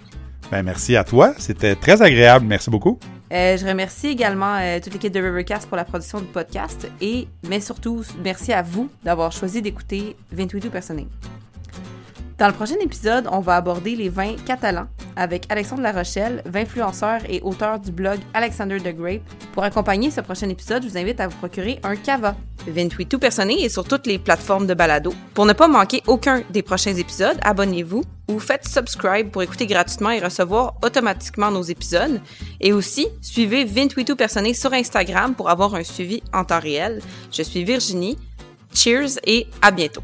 Ben, merci à toi. C'était très agréable. Merci beaucoup. Euh, je remercie également toute l'équipe de Rivercast pour la production du podcast et, mais surtout, merci à vous d'avoir choisi d'écouter 28 Personné. Dans le prochain épisode, on va aborder les vins catalans avec Alexandre Larochelle, vinfluenceur et auteur du blog Alexander the Grape. Pour accompagner ce prochain épisode, je vous invite à vous procurer un cava. 28 tout personné et sur toutes les plateformes de balado. Pour ne pas manquer aucun des prochains épisodes, abonnez-vous ou faites subscribe pour écouter gratuitement et recevoir automatiquement nos épisodes. Et aussi, suivez 28 tout personné sur Instagram pour avoir un suivi en temps réel. Je suis Virginie. Cheers et à bientôt.